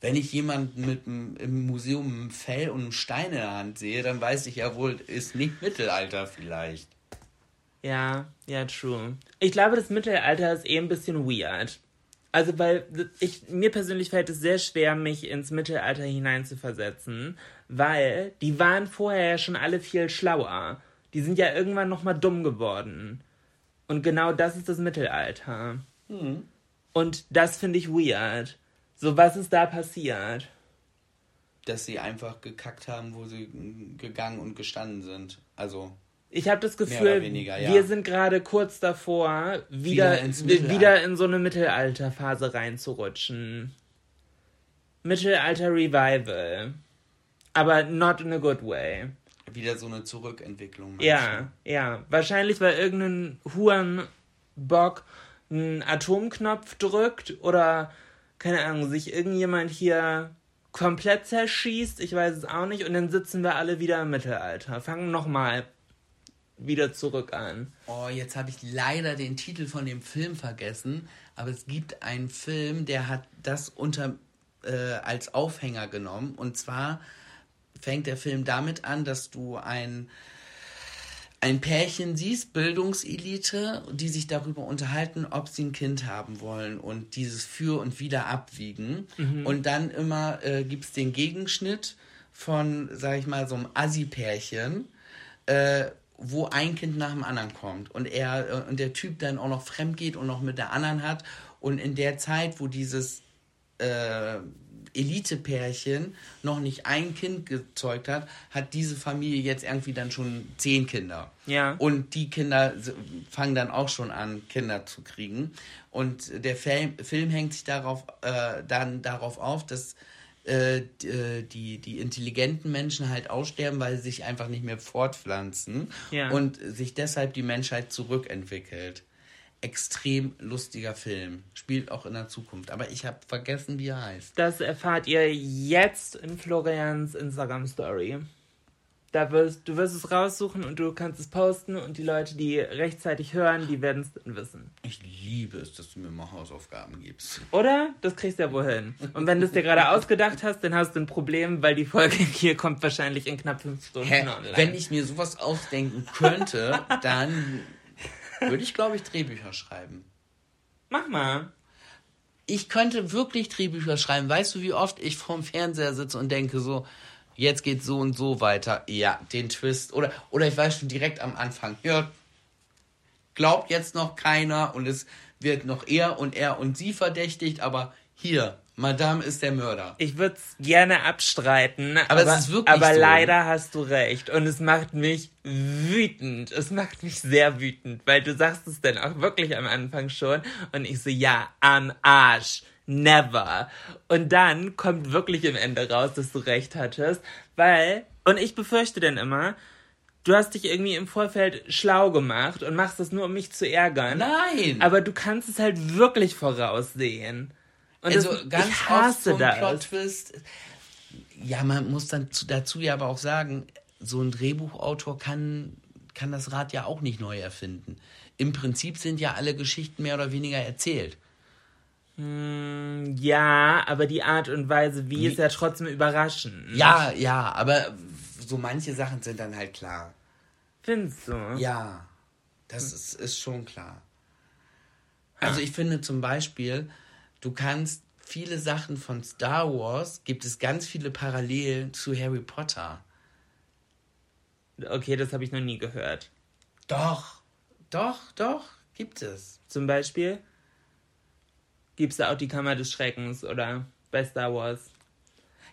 Wenn ich jemanden mit im Museum einem Fell und einem Stein in der Hand sehe, dann weiß ich ja wohl, ist nicht Mittelalter vielleicht. Ja, ja, true. Ich glaube, das Mittelalter ist eh ein bisschen weird. Also, weil ich, mir persönlich fällt es sehr schwer, mich ins Mittelalter hineinzuversetzen, weil die waren vorher ja schon alle viel schlauer. Die sind ja irgendwann nochmal dumm geworden. Und genau das ist das Mittelalter. Mhm. Und das finde ich weird. So, was ist da passiert? Dass sie einfach gekackt haben, wo sie gegangen und gestanden sind. Also. Ich habe das Gefühl, weniger, ja. wir sind gerade kurz davor, wieder, wieder, wieder, in so eine Mittelalterphase reinzurutschen. Mittelalter Revival. Aber not in a good way. Wieder so eine Zurückentwicklung. Ja, du? ja. Wahrscheinlich, weil irgendein Hurenbock einen Atomknopf drückt oder, keine Ahnung, sich irgendjemand hier komplett zerschießt. Ich weiß es auch nicht. Und dann sitzen wir alle wieder im Mittelalter. Fangen nochmal wieder zurück an. Oh, jetzt habe ich leider den Titel von dem Film vergessen, aber es gibt einen Film, der hat das unter äh, als Aufhänger genommen und zwar fängt der Film damit an, dass du ein ein Pärchen siehst, Bildungselite, die sich darüber unterhalten, ob sie ein Kind haben wollen und dieses für und wieder abwiegen. Mhm. Und dann immer äh, gibt es den Gegenschnitt von, sag ich mal, so einem Assi-Pärchen, äh, wo ein Kind nach dem anderen kommt und er äh, und der Typ dann auch noch fremd geht und noch mit der anderen hat und in der Zeit, wo dieses äh, Elite-Pärchen noch nicht ein Kind gezeugt hat, hat diese Familie jetzt irgendwie dann schon zehn Kinder. Ja. Und die Kinder fangen dann auch schon an, Kinder zu kriegen. Und der Film, Film hängt sich darauf, äh, dann darauf auf, dass äh, äh, die, die intelligenten Menschen halt aussterben, weil sie sich einfach nicht mehr fortpflanzen ja. und sich deshalb die Menschheit zurückentwickelt. Extrem lustiger Film. Spielt auch in der Zukunft. Aber ich habe vergessen, wie er heißt. Das erfahrt ihr jetzt in Florians Instagram Story. Da wirst, du wirst es raussuchen und du kannst es posten und die Leute, die rechtzeitig hören, die werden es dann wissen. Ich liebe es, dass du mir mal Hausaufgaben gibst. Oder? Das kriegst du ja wohl hin. Und wenn du es dir gerade ausgedacht hast, dann hast du ein Problem, weil die Folge hier kommt wahrscheinlich in knapp fünf Stunden Hä? online. Wenn ich mir sowas ausdenken könnte, dann würde ich, glaube ich, Drehbücher schreiben. Mach mal. Ich könnte wirklich Drehbücher schreiben. Weißt du, wie oft ich vorm Fernseher sitze und denke so, jetzt geht so und so weiter. Ja, den Twist. Oder, oder ich weiß schon direkt am Anfang, ja, glaubt jetzt noch keiner und es wird noch er und er und sie verdächtigt, aber hier, Madame ist der Mörder. Ich würde es gerne abstreiten, Aber aber, es ist wirklich aber so. leider hast du recht. Und es macht mich wütend. Es macht mich sehr wütend, weil du sagst es dann auch wirklich am Anfang schon. Und ich so, ja, am Arsch. Never. Und dann kommt wirklich im Ende raus, dass du recht hattest, weil, und ich befürchte dann immer, du hast dich irgendwie im Vorfeld schlau gemacht und machst das nur, um mich zu ärgern. Nein! Aber du kannst es halt wirklich voraussehen. Und also das, ganz ich oft hasse ein das. Plot-Twist. Ja, man muss dann zu, dazu ja aber auch sagen, so ein Drehbuchautor kann, kann das Rad ja auch nicht neu erfinden. Im Prinzip sind ja alle Geschichten mehr oder weniger erzählt. Hm, Ja, aber die Art und Weise, wie, ist ja trotzdem überraschend. Ja, ja, aber so manche Sachen sind dann halt klar. Findest du? Ja, das ist, ist schon klar. Also ich finde zum Beispiel, du kannst viele Sachen von Star Wars, gibt es ganz viele Parallelen zu Harry Potter. Okay, das habe ich noch nie gehört. Doch, doch, doch, gibt es. Zum Beispiel gibt es da auch die Kammer des Schreckens oder bei Star Wars.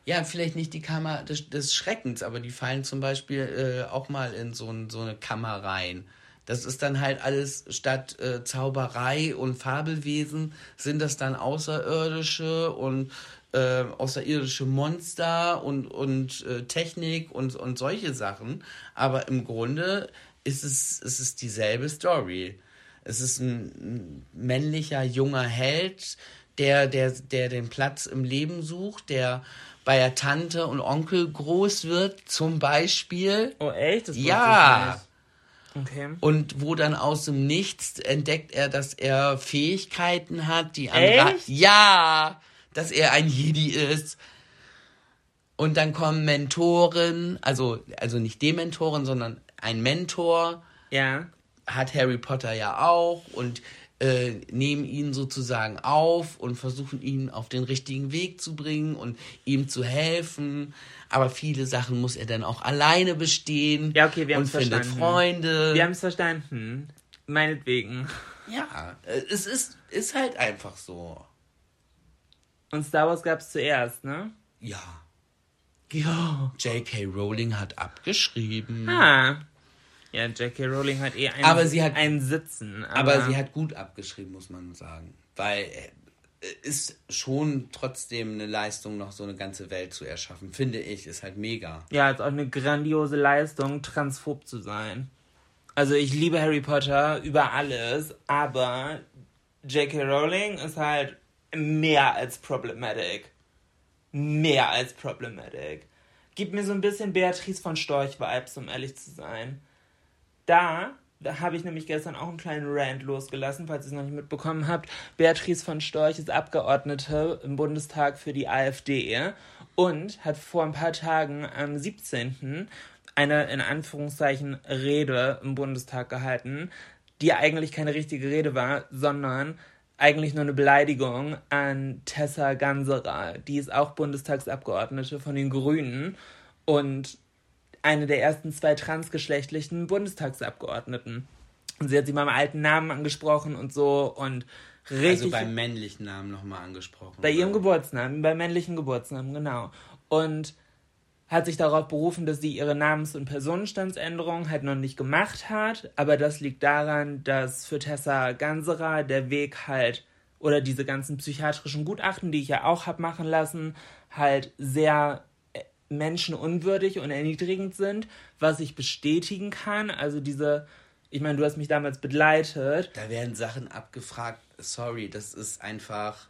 Ja, vielleicht nicht die Kammer des, des Schreckens, aber die fallen zum Beispiel äh, auch mal in so, ein, so eine Kammer rein. Das ist dann halt alles statt äh, Zauberei und Fabelwesen sind das dann Außerirdische und äh, außerirdische Monster und, und äh, Technik und, und solche Sachen. Aber im Grunde ist es, ist es dieselbe Story. Es ist ein, ein männlicher junger Held, der, der, der den Platz im Leben sucht, der bei der Tante und Onkel groß wird, zum Beispiel. Oh, echt? Das Ja. Okay. Und wo dann aus dem Nichts entdeckt er, dass er Fähigkeiten hat, die andere. Echt? Ja, dass er ein Jedi ist. Und dann kommen Mentoren, also, also nicht Dementoren, sondern ein Mentor, Ja. hat Harry Potter ja auch und äh, nehmen ihn sozusagen auf und versuchen ihn auf den richtigen Weg zu bringen und ihm zu helfen. Aber viele Sachen muss er dann auch alleine bestehen Ja, okay, wir und haben's findet verstanden. Freunde. Wir haben es verstanden. Meinetwegen. ja, äh, es ist, ist halt einfach so. Und Star Wars gab es zuerst, ne? Ja. Ja. J.K. Rowling hat abgeschrieben. Ah. Ja, J.K. Rowling hat eh ein, Aber sie hat- ein Sitzen. Aber, Aber sie hat gut abgeschrieben, muss man sagen. Weil äh, ist schon trotzdem eine Leistung, noch so eine ganze Welt zu erschaffen. Finde ich, ist halt mega. Ja, ist auch eine grandiose Leistung, transphob zu sein. Also ich liebe Harry Potter über alles, aber J.K. Rowling ist halt mehr als problematic. Mehr als problematic. Gibt mir so ein bisschen Beatrice von Storch-Vibes, um ehrlich zu sein. Da, habe ich nämlich gestern auch einen kleinen Rant losgelassen, falls ihr es noch nicht mitbekommen habt. Beatrice von Storch ist Abgeordnete im Bundestag für die AfD und hat vor ein paar Tagen am 17. eine in Anführungszeichen Rede im Bundestag gehalten, die eigentlich keine richtige Rede war, sondern eigentlich nur eine Beleidigung an Tessa Ganserer. Die ist auch Bundestagsabgeordnete von den Grünen und eine der ersten zwei transgeschlechtlichen Bundestagsabgeordneten. Und sie hat sie beim alten Namen angesprochen und so und richtig. Also beim männlichen Namen nochmal angesprochen. Bei ihrem oder? Geburtsnamen, bei männlichen Geburtsnamen, genau. Und hat sich darauf berufen, dass sie ihre Namens- und Personenstandsänderung halt noch nicht gemacht hat. Aber das liegt daran, dass für Tessa Ganserer der Weg halt oder diese ganzen psychiatrischen Gutachten, die ich ja auch habe machen lassen, halt sehr äh, menschenunwürdig und erniedrigend sind, was ich bestätigen kann. Also diese, ich meine, du hast mich damals begleitet. Da werden Sachen abgefragt. Sorry, das ist einfach.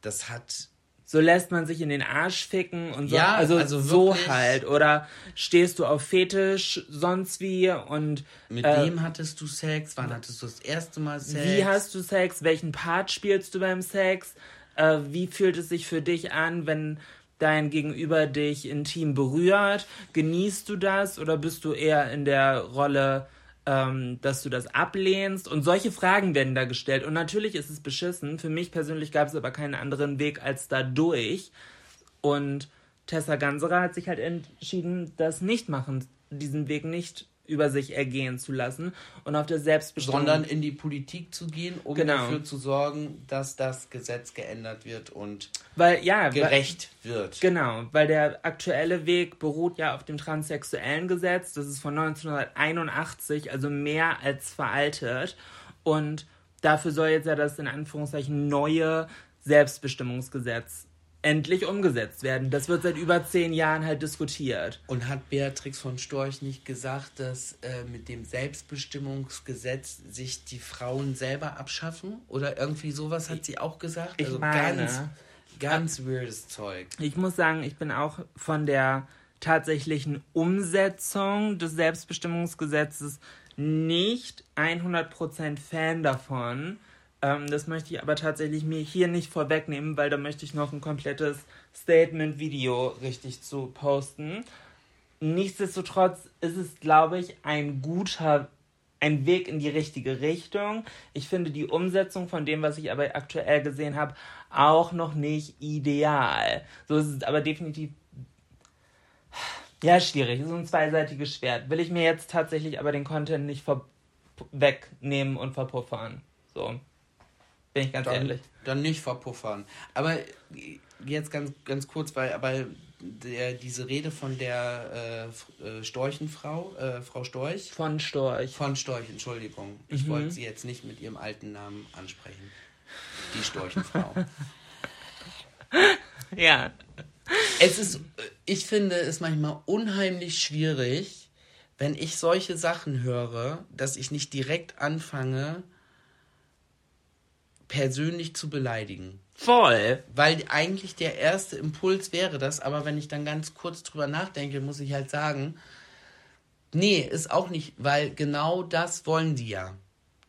Das hat. So lässt man sich in den Arsch ficken und so. Ja, also, also so halt. Oder stehst du auf Fetisch sonst wie und Mit äh, wem hattest du Sex? Wann hattest du das erste Mal Sex? wie hast du Sex? Welchen Part spielst du beim Sex? Äh, wie fühlt es sich für dich an, wenn dein Gegenüber dich intim berührt? Genießt du das oder bist du eher in der Rolle, ähm, dass du das ablehnst? Und solche Fragen werden da gestellt. Und natürlich ist es beschissen. Für mich persönlich gab es aber keinen anderen Weg als dadurch. Und Tessa Ganserer hat sich halt entschieden, das nicht machen, diesen Weg nicht über sich ergehen zu lassen und auf der Selbstbestimmung. Sondern in die Politik zu gehen, um genau. dafür zu sorgen, dass das Gesetz geändert wird und weil, ja, gerecht weil, wird. Genau, weil der aktuelle Weg beruht ja auf dem transsexuellen Gesetz. Das ist von 1981, also mehr als veraltet. Und dafür soll jetzt ja das in Anführungszeichen neue Selbstbestimmungsgesetz endlich umgesetzt werden. Das wird seit über zehn Jahren halt diskutiert. Und hat Beatrix von Storch nicht gesagt, dass äh, mit dem Selbstbestimmungsgesetz sich die Frauen selber abschaffen? Oder irgendwie sowas hat sie auch gesagt? Ich also meine, ganz, ganz weirdes Zeug. Ich muss sagen, ich bin auch von der tatsächlichen Umsetzung des Selbstbestimmungsgesetzes nicht 100% Fan davon. Ähm, das möchte ich aber tatsächlich mir hier nicht vorwegnehmen, weil da möchte ich noch ein komplettes Statement-Video richtig zu posten. Nichtsdestotrotz ist es, glaube ich, ein guter ein Weg in die richtige Richtung. Ich finde die Umsetzung von dem, was ich aber aktuell gesehen habe, auch noch nicht ideal. So ist es aber definitiv ja schwierig. Ist ein zweiseitiges Schwert. Will ich mir jetzt tatsächlich aber den Content nicht wegnehmen und verpuffern. So. Bin ich ganz dann, ehrlich. Dann nicht verpuffern. Aber jetzt ganz, ganz kurz, weil aber der, diese Rede von der äh, äh, Storchenfrau, äh, Frau Storch. Von Storch. Von Storch, Entschuldigung. Ich mhm. wollte sie jetzt nicht mit ihrem alten Namen ansprechen. Die Storchenfrau. ja. Es ist, ich finde es manchmal unheimlich schwierig, wenn ich solche Sachen höre, dass ich nicht direkt anfange, persönlich zu beleidigen. Voll. Weil eigentlich der erste Impuls wäre das, aber wenn ich dann ganz kurz drüber nachdenke, muss ich halt sagen, nee, ist auch nicht, weil genau das wollen die ja.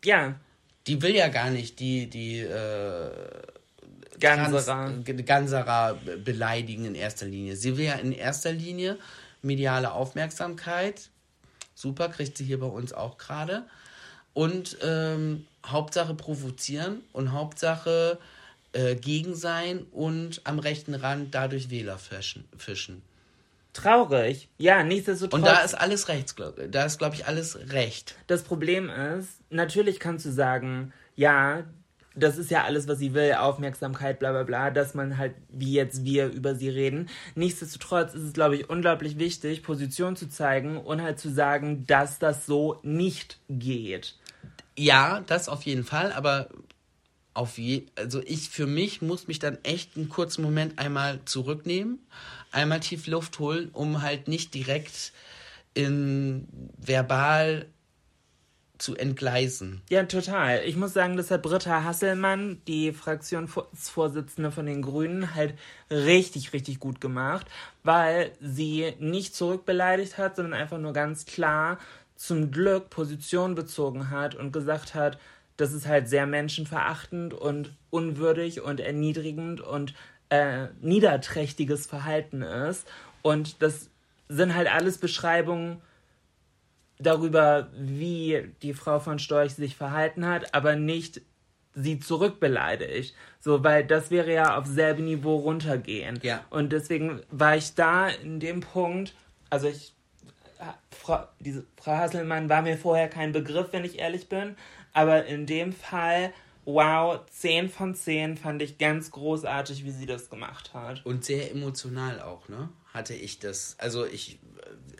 Ja. Die will ja gar nicht die, die, äh, Ganserer. Ganserer beleidigen in erster Linie. Sie will ja in erster Linie mediale Aufmerksamkeit. Super, kriegt sie hier bei uns auch gerade. Und ähm, Hauptsache provozieren und Hauptsache äh, gegen sein und am rechten Rand dadurch Wähler fischen. fischen. Traurig. Ja, nichtsdestotrotz. Und da ist alles rechts, da ist, glaube ich, alles recht. Das Problem ist, natürlich kannst du sagen, ja, das ist ja alles, was sie will, Aufmerksamkeit, bla bla bla, dass man halt, wie jetzt wir über sie reden. Nichtsdestotrotz ist es, glaube ich, unglaublich wichtig, Position zu zeigen und halt zu sagen, dass das so nicht geht. Ja, das auf jeden Fall, aber auf je, also ich für mich muss mich dann echt einen kurzen Moment einmal zurücknehmen, einmal tief Luft holen, um halt nicht direkt in verbal zu entgleisen. Ja, total. Ich muss sagen, das hat Britta Hasselmann, die Fraktionsvorsitzende von den Grünen, halt richtig, richtig gut gemacht, weil sie nicht zurückbeleidigt hat, sondern einfach nur ganz klar zum Glück Position bezogen hat und gesagt hat, dass es halt sehr menschenverachtend und unwürdig und erniedrigend und äh, niederträchtiges Verhalten ist. Und das sind halt alles Beschreibungen darüber, wie die Frau von Storch sich verhalten hat, aber nicht sie zurückbeleidigt. So, weil das wäre ja auf selbe Niveau runtergehen. Ja. Und deswegen war ich da in dem Punkt, also ich Frau, diese Frau Hasselmann war mir vorher kein Begriff, wenn ich ehrlich bin. Aber in dem Fall, wow, 10 von 10 fand ich ganz großartig, wie sie das gemacht hat. Und sehr emotional auch, ne? Hatte ich das. Also ich,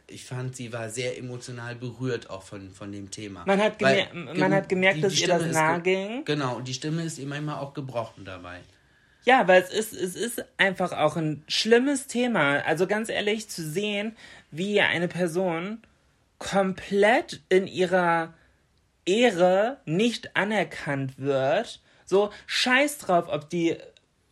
ich fand, sie war sehr emotional berührt auch von, von dem Thema. Man hat, gemer Weil, man hat gemerkt, die, dass die ihr das nahe ging. Genau, und die Stimme ist ihr manchmal auch gebrochen dabei. Ja, weil es ist, es ist einfach auch ein schlimmes Thema. Also ganz ehrlich, zu sehen, wie eine Person komplett in ihrer Ehre nicht anerkannt wird. So, scheiß drauf, ob die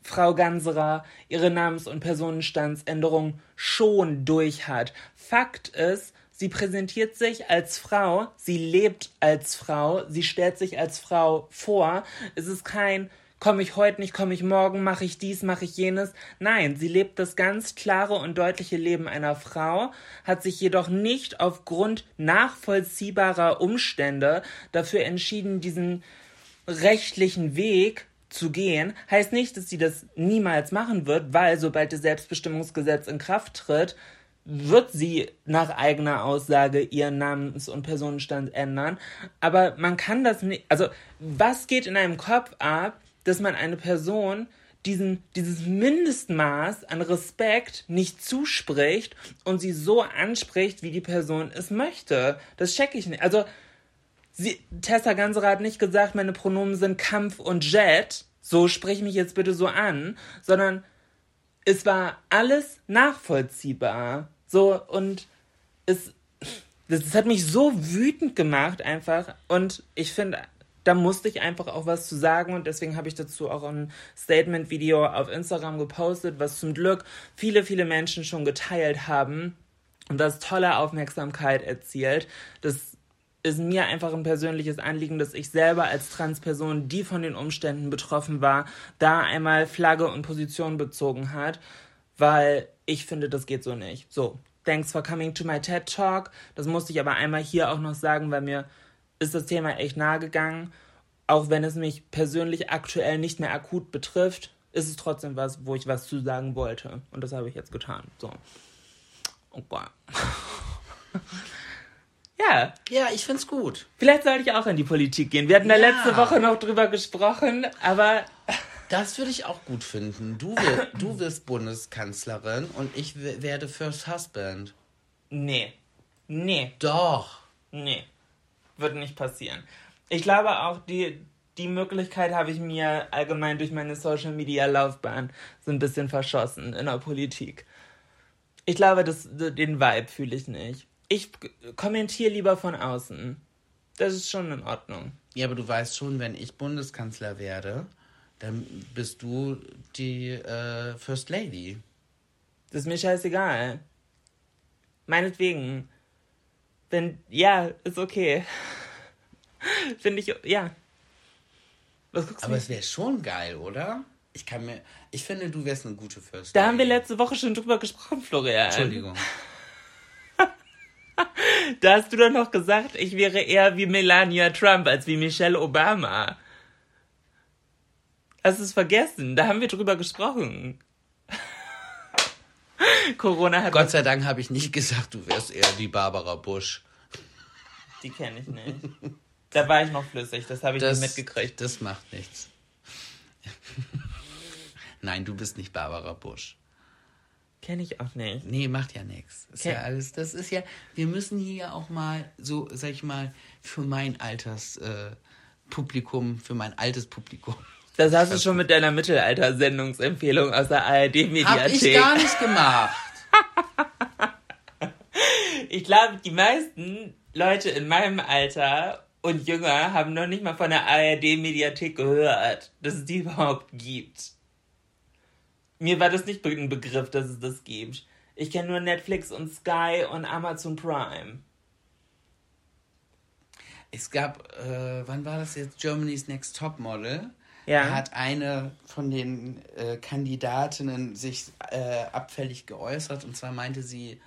Frau Ganserer ihre Namens- und Personenstandsänderung schon durch hat. Fakt ist, sie präsentiert sich als Frau, sie lebt als Frau, sie stellt sich als Frau vor. Es ist kein komme ich heute nicht, komme ich morgen, mache ich dies, mache ich jenes. Nein, sie lebt das ganz klare und deutliche Leben einer Frau, hat sich jedoch nicht aufgrund nachvollziehbarer Umstände dafür entschieden, diesen rechtlichen Weg zu gehen, heißt nicht, dass sie das niemals machen wird, weil sobald das Selbstbestimmungsgesetz in Kraft tritt, wird sie nach eigener Aussage ihren Namens- und Personenstand ändern. Aber man kann das nicht. Also, was geht in einem Kopf ab, dass man eine Person diesen, dieses Mindestmaß an Respekt nicht zuspricht und sie so anspricht, wie die Person es möchte? Das checke ich nicht. Also, sie, Tessa Ganserer hat nicht gesagt, meine Pronomen sind Kampf und Jet. So sprich mich jetzt bitte so an, sondern es war alles nachvollziehbar. So, und es, das, das hat mich so wütend gemacht einfach. Und ich finde, da musste ich einfach auch was zu sagen und deswegen habe ich dazu auch ein Statement-Video auf Instagram gepostet, was zum Glück viele, viele Menschen schon geteilt haben und das tolle Aufmerksamkeit erzielt. Das ist mir einfach ein persönliches Anliegen, dass ich selber als Transperson, die von den Umständen betroffen war, da einmal Flagge und Position bezogen hat, weil ich finde, das geht so nicht. So, thanks for coming to my TED Talk. Das musste ich aber einmal hier auch noch sagen, weil mir ist das Thema echt nahe gegangen. Auch wenn es mich persönlich aktuell nicht mehr akut betrifft, ist es trotzdem was, wo ich was zu sagen wollte. Und das habe ich jetzt getan. So. Oh Gott. ja. Ja, ich find's gut. Vielleicht sollte ich auch in die Politik gehen. Wir hatten da Ja. letzte Woche noch drüber gesprochen, aber Das würde ich auch gut finden. Du, wir, du wirst Bundeskanzlerin und ich werde First Husband. nee. Nee. Doch. Nee, wird nicht passieren. Ich glaube auch, die, die Möglichkeit habe ich mir allgemein durch meine Social Media Laufbahn so ein bisschen verschossen in der Politik. Ich glaube, das, den Vibe fühle ich nicht. Ich kommentiere lieber von außen. Das ist schon in Ordnung. Ja, aber du weißt schon, wenn ich Bundeskanzler werde, dann bist du die äh, First Lady. Das ist mir scheißegal. Meinetwegen. Wenn, ja, ist okay. Finde ich, ja. Was guckst du Aber mich es wäre schon geil, oder? Ich kann mir. Ich finde, du wärst eine gute First Da haben wir letzte Woche schon drüber gesprochen, Florian. Entschuldigung. Da hast du doch noch gesagt, ich wäre eher wie Melania Trump als wie Michelle Obama. Hast du es vergessen? Da haben wir drüber gesprochen. Corona hat Gott sei Dank habe ich nicht gesagt, du wärst eher die Barbara Bush. Die kenne ich nicht. Da war ich noch flüssig, das habe ich Das, nicht mitgekriegt. das macht nichts. Nein, du bist nicht Barbara Bush. Kenne ich auch nicht. Nee, macht ja nichts. Ist Okay. ja alles, das ist ja, wir müssen hier auch mal, so, sag ich mal, für mein Alters äh, Publikum, für mein altes Publikum. Das hast du schon mit deiner Mittelalter-Sendungsempfehlung aus der Hab ich ARD-Mediathek. gar nicht gemacht. Ich glaube, die meisten Leute in meinem Alter und jünger haben noch nicht mal von der ARD-Mediathek gehört, dass es die überhaupt gibt. Mir war das nicht ein Begriff, dass es das gibt. Ich kenne nur Netflix und Sky und Amazon Prime. Es gab, äh, wann war das jetzt? Germany's Next Top Model. Ja. Da hat eine von den äh, Kandidatinnen sich äh, abfällig geäußert und zwar meinte sie,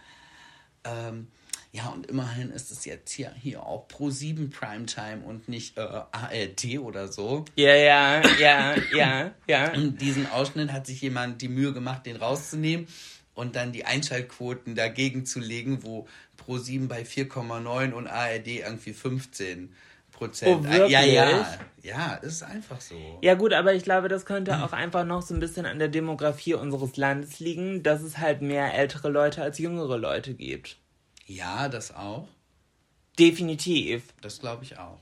ähm, ja, und immerhin ist es jetzt hier, hier auch Pro 7 Primetime und nicht äh, ARD oder so. Ja, ja, ja, ja, ja. Diesen Ausschnitt hat sich jemand die Mühe gemacht, den rauszunehmen und dann die Einschaltquoten dagegen zu legen, wo Pro 7 bei 4,9 und ARD irgendwie 15 Prozent. Oh, wirklich? ja, ja. Ja, ist einfach so. Ja gut, aber ich glaube, das könnte auch einfach noch so ein bisschen an der Demografie unseres Landes liegen, dass es halt mehr ältere Leute als jüngere Leute gibt. Ja, das auch. Definitiv. Das glaube ich auch.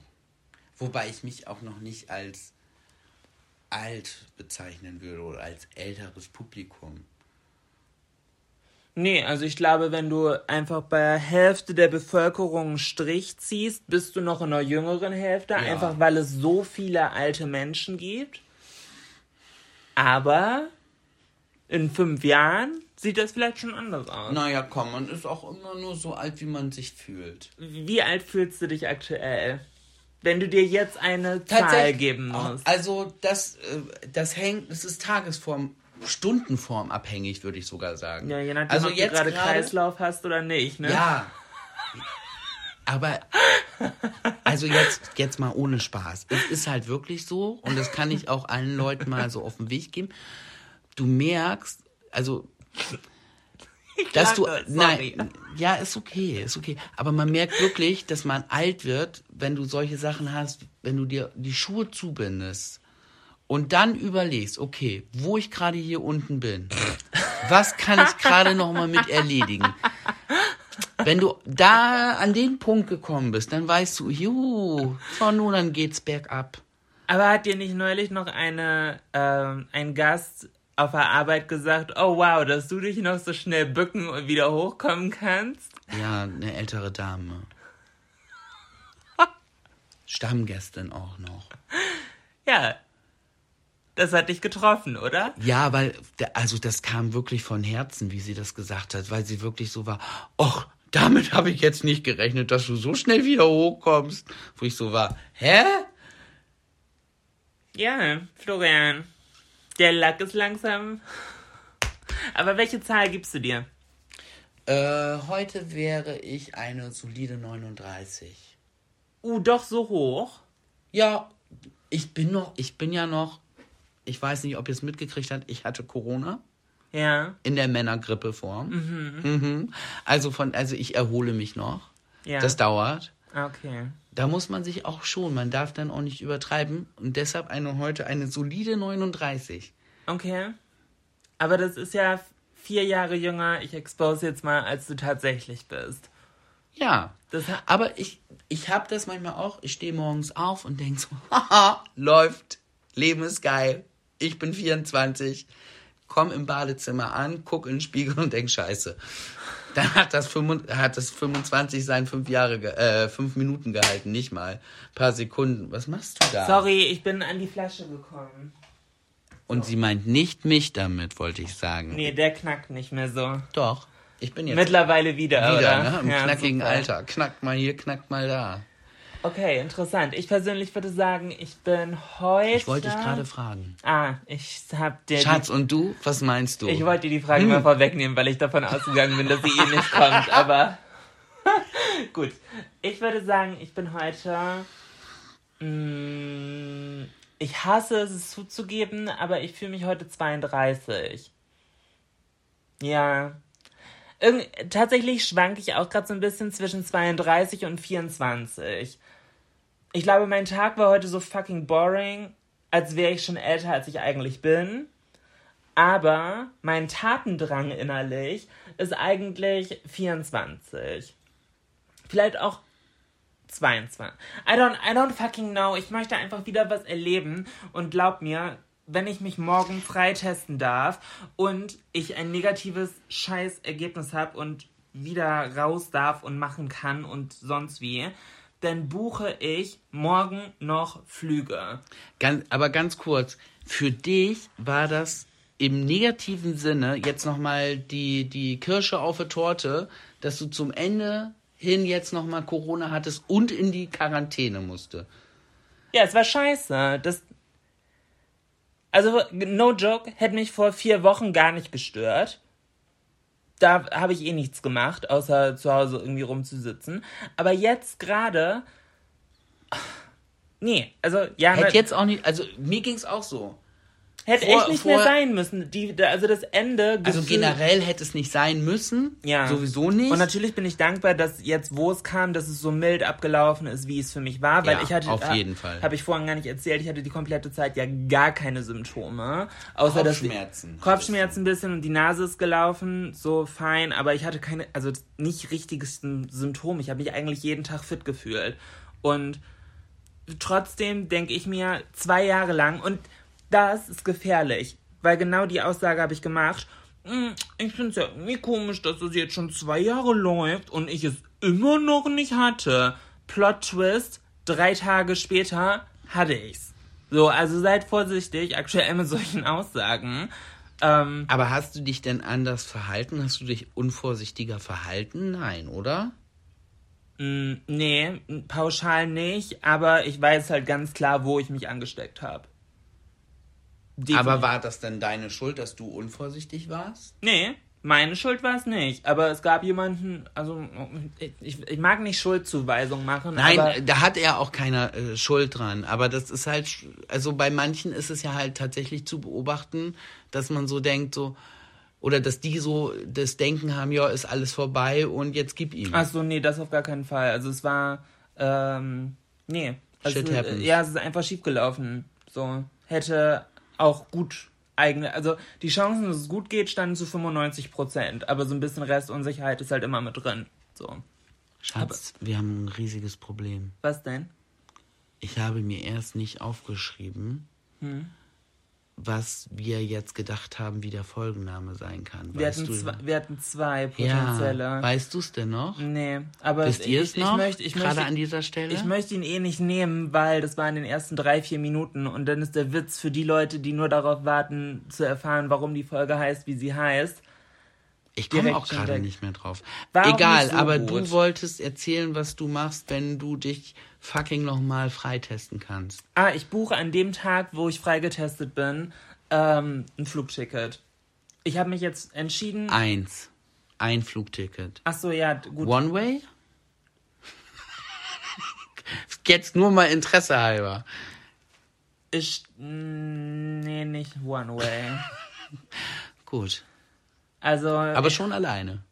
Wobei ich mich auch noch nicht als alt bezeichnen würde oder als älteres Publikum. Nee, also ich glaube, wenn du einfach bei der Hälfte der Bevölkerung einen Strich ziehst, bist du noch in der jüngeren Hälfte, einfach weil es so viele alte Menschen gibt. Aber in fünf Jahren sieht das vielleicht schon anders aus. Naja, komm, man ist auch immer nur so alt, wie man sich fühlt. Wie alt fühlst du dich aktuell? Wenn du dir jetzt eine Zahl geben musst. Also das, äh, das hängt, es ist Tagesform, Stundenform abhängig, würde ich sogar sagen. Ja, je nachdem, also ob jetzt du gerade Kreislauf hast oder nicht, ne? Ja. Aber also jetzt jetzt mal ohne Spaß. Es ist halt wirklich so und das kann ich auch allen Leuten mal so auf den Weg geben. Du merkst, also dass du, sorry. nein, ja, ist okay, ist okay. Aber man merkt wirklich, dass man alt wird, wenn du solche Sachen hast, wenn du dir die Schuhe zubindest und dann überlegst, okay, wo ich gerade hier unten bin, was kann ich gerade noch mal mit erledigen? Wenn du da an den Punkt gekommen bist, dann weißt du, juhu, von nun an geht's bergab. Aber hat dir nicht neulich noch eine, ähm, ein Gast auf der Arbeit gesagt, oh wow, dass du dich noch so schnell bücken und wieder hochkommen kannst? Ja, eine ältere Dame. Stammgästin auch noch. Ja. Das hat dich getroffen, oder? Ja, weil, also das kam wirklich von Herzen, wie sie das gesagt hat, weil sie wirklich so war, och, damit habe ich jetzt nicht gerechnet, dass du so schnell wieder hochkommst. Wo ich so war, hä? Ja, Florian. Der Lack ist langsam. Aber welche Zahl gibst du dir? Äh, heute wäre ich eine solide 39. Uh, doch so hoch. Ja, ich bin noch, ich bin ja noch, ich weiß nicht, ob ihr es mitgekriegt habt, ich hatte Corona Ja, in der Männergrippeform. Mhm. Also von, also ich erhole mich noch. ja. Das dauert. okay. Da muss man sich auch schon, man darf dann auch nicht übertreiben und deshalb eine heute eine solide 39. Okay. Aber das ist ja vier Jahre jünger, ich expose jetzt mal, als du tatsächlich bist. Ja. Das Aber ich, ich habe das manchmal auch, ich stehe morgens auf und denke so, haha, läuft, Leben ist geil, ich bin 24, komm im Badezimmer an, guck in den Spiegel und denk scheiße. Dann hat das, 25, hat das 25 sein fünf Jahre, ge- äh, fünf Minuten gehalten, nicht mal. paar Sekunden. Was machst du da? Sorry, ich bin an die Flasche gekommen. Und sie meint nicht mich damit, wollte ich sagen. Nee, der knackt nicht mehr so. Doch. Ich bin jetzt Mittlerweile wieder, wieder, oder? ne? Im Ja, knackigen super. Alter. Knackt mal hier, knackt mal da. Okay, interessant. Ich persönlich würde sagen, ich bin heute. Ich wollte dich gerade fragen. Ah, ich hab dir. Schatz, und du? Was meinst du? Die, ich wollte dir die Frage mal vorwegnehmen, weil ich davon ausgegangen bin, dass sie eh nicht kommt. Aber gut. Ich würde sagen, ich bin heute. Mm, ich hasse es, es zuzugeben, aber ich fühle mich heute 32. Ja. Irgend, tatsächlich schwanke ich auch gerade so ein bisschen zwischen 32 und 24. Ich glaube, mein Tag war heute so fucking boring, als wäre ich schon älter, als ich eigentlich bin. Aber mein Tatendrang innerlich ist eigentlich 24. Vielleicht auch 22. I don't, I don't fucking know. Ich möchte einfach wieder was erleben. Und glaub mir, wenn ich mich morgen freitesten darf und ich ein negatives Scheißergebnis habe und wieder raus darf und machen kann und sonst wie, dann buche ich morgen noch Flüge. Ganz, aber ganz kurz, für dich war das im negativen Sinne jetzt nochmal die, die Kirsche auf der Torte, dass du zum Ende hin jetzt nochmal Corona hattest und in die Quarantäne musste. Ja, es war scheiße. Das. Also, no joke, hätte mich vor vier Wochen gar nicht gestört. Da habe ich eh nichts gemacht, außer zu Hause irgendwie rumzusitzen. Aber jetzt gerade. Nee, also, ja, Hätte jetzt auch nicht, also mir ging's auch so. Hätte vor- echt nicht mehr vor- sein müssen. Die, also, das Ende. Also generell hätte es nicht sein müssen. Ja. Sowieso nicht. Und natürlich bin ich dankbar, dass jetzt, wo es kam, dass es so mild abgelaufen ist, wie es für mich war, weil Ja, ich hatte, auf ha- jeden Fall. Habe ich vorhin gar nicht erzählt, ich hatte die komplette Zeit ja gar keine Symptome, außer dass die- Kopfschmerzen. Kopfschmerzen ein bisschen und die Nase ist gelaufen, so fein, aber ich hatte keine, also nicht richtiges Symptom. Ich habe mich eigentlich jeden Tag fit gefühlt und trotzdem denke ich mir zwei Jahre lang und das ist gefährlich, weil genau die Aussage habe ich gemacht. "Hm, Ich finde es ja irgendwie komisch, dass es jetzt schon zwei Jahre läuft und ich es immer noch nicht hatte. Plot Twist, drei Tage später hatte ich's. So, also seid vorsichtig, aktuell mit solchen Aussagen. Ähm, Aber hast du dich denn anders verhalten? Hast du dich unvorsichtiger verhalten? Nein, oder? mh, nee, pauschal nicht, aber ich weiß halt ganz klar, wo ich mich angesteckt habe. Aber war das denn deine Schuld, dass du unvorsichtig warst? Nee, meine Schuld war es nicht. Aber es gab jemanden, also ich, ich mag nicht Schuldzuweisung machen. Nein, da hat er auch keine äh, Schuld dran. Aber das ist halt, also bei manchen ist es ja halt tatsächlich zu beobachten, dass man so denkt, so, oder dass die so das Denken haben, ja, ist alles vorbei und jetzt gib ihm. Ach so, nee, das auf gar keinen Fall. Also es war, ähm, nee. Also, Shit happens. Ja, es ist einfach schiefgelaufen. So, hätte auch gut eigene, also die Chancen, dass es gut geht, standen zu 95 Prozent, aber so ein bisschen Restunsicherheit ist halt immer mit drin. So. Schatz, wir haben ein riesiges Problem. Was denn? Ich habe mir erst nicht aufgeschrieben, was wir jetzt gedacht haben, wie der Folgenname sein kann. Wir Weißt hatten, du? zwei, wir hatten zwei potenzielle. ja, weißt du es denn noch? nee, aber Wisst ihr ich, es noch? ich möchte, ich Gerade möchte, an dieser Stelle? Ich möchte ihn eh nicht nehmen, weil das war in den ersten drei, vier Minuten und dann ist der Witz für die Leute, die nur darauf warten, zu erfahren, warum die Folge heißt, wie sie heißt. Ich komme auch gerade nicht mehr drauf. War Egal, so aber gut. du wolltest erzählen, was du machst, wenn du dich fucking nochmal freitesten kannst. Ah, ich buche an dem Tag, wo ich freigetestet bin, ähm, ein Flugticket. Ich habe mich jetzt entschieden. Eins. Ein Flugticket. Ach so, ja, gut. One Way? Jetzt nur mal Interesse halber. Ich, mm, nee, nicht One Way. Gut. Also Aber schon alleine.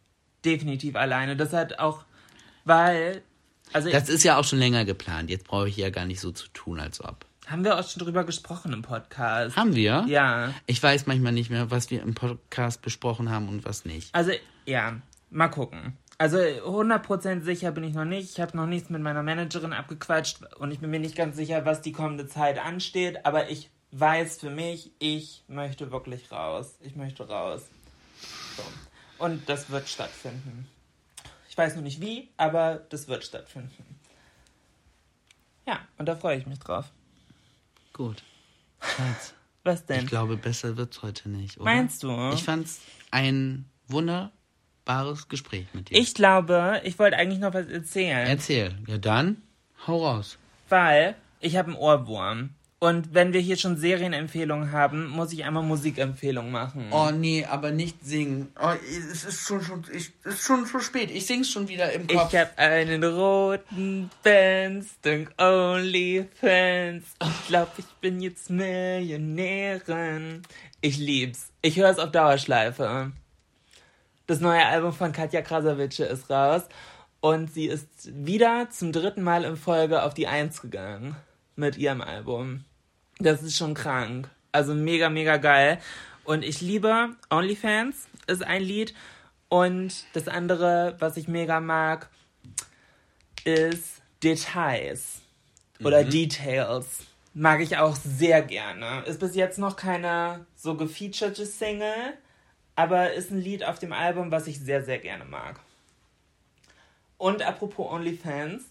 definitiv alleine. Das hat auch, weil, also Das ist ja auch schon länger geplant. Jetzt brauche ich ja gar nicht so zu tun, als ob. haben wir auch schon drüber gesprochen im Podcast. Haben wir? Ja. Ich weiß manchmal nicht mehr, was wir im Podcast besprochen haben und was nicht. Also, ja, mal gucken. Also 100% sicher bin ich noch nicht. Ich habe noch nichts mit meiner Managerin abgequatscht und ich bin mir nicht ganz sicher, was die kommende Zeit ansteht. Aber ich weiß für mich, ich möchte wirklich raus. Ich möchte raus. So. Und das wird stattfinden. Ich weiß noch nicht wie, aber das wird stattfinden. Ja, und da freue ich mich drauf. Gut. Schatz, Was denn? ich glaube, besser wird's heute nicht, oder? Meinst du? Ich fand's ein wunderbares Gespräch mit dir. Ich glaube, ich wollte eigentlich noch was erzählen. Erzähl. Ja, dann hau raus. Weil ich habe einen Ohrwurm. Und wenn wir hier schon Serienempfehlungen haben, muss ich einmal Musikempfehlungen machen. Oh nee, aber nicht singen. Oh, es ist schon, schon, ich, es ist schon zu spät. Ich sing's schon wieder im Kopf. Ich hab einen roten Benz, dank OnlyFans. Ich glaub, ich bin jetzt Millionärin. Ich lieb's. Ich höre es auf Dauerschleife. Das neue Album von Katja Krasavice ist raus. Und sie ist wieder zum dritten Mal in Folge auf die Eins gegangen. Mit ihrem Album. Das ist schon krank. Also mega, mega geil. Und ich liebe OnlyFans ist ein Lied. Und das andere, was ich mega mag, ist Details oder Details. Mag ich auch sehr gerne. Ist bis jetzt noch keine so gefeaturete Single, aber ist ein Lied auf dem Album, was ich sehr, sehr gerne mag. Und apropos OnlyFans.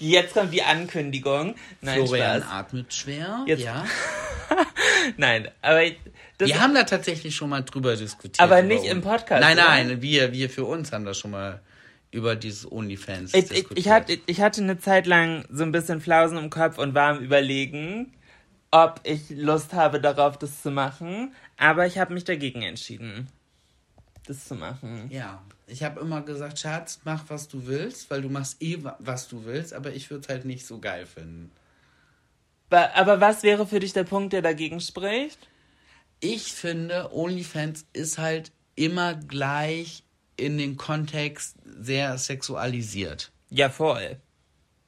Jetzt kommt die Ankündigung. Nein, Florian Spaß. atmet schwer. Jetzt- Ja. Nein, aber Wir haben da tatsächlich schon mal drüber diskutiert. Aber nicht im uns. Podcast, Nein, oder? nein, wir, wir für uns haben da schon mal über dieses OnlyFans Ich, ich, diskutiert. ich, hatte, ich hatte eine Zeit lang so ein bisschen Flausen im Kopf und war am Überlegen, ob ich Lust habe darauf, das zu machen. Aber ich habe mich dagegen entschieden, das zu machen. Ja, ich habe immer gesagt, Schatz, mach was du willst, weil du machst eh wa- was du willst, aber ich würde es halt nicht so geil finden. Aber was wäre für dich der Punkt, der dagegen spricht? Ich finde, OnlyFans ist halt immer gleich in den Kontext sehr sexualisiert. Ja, voll.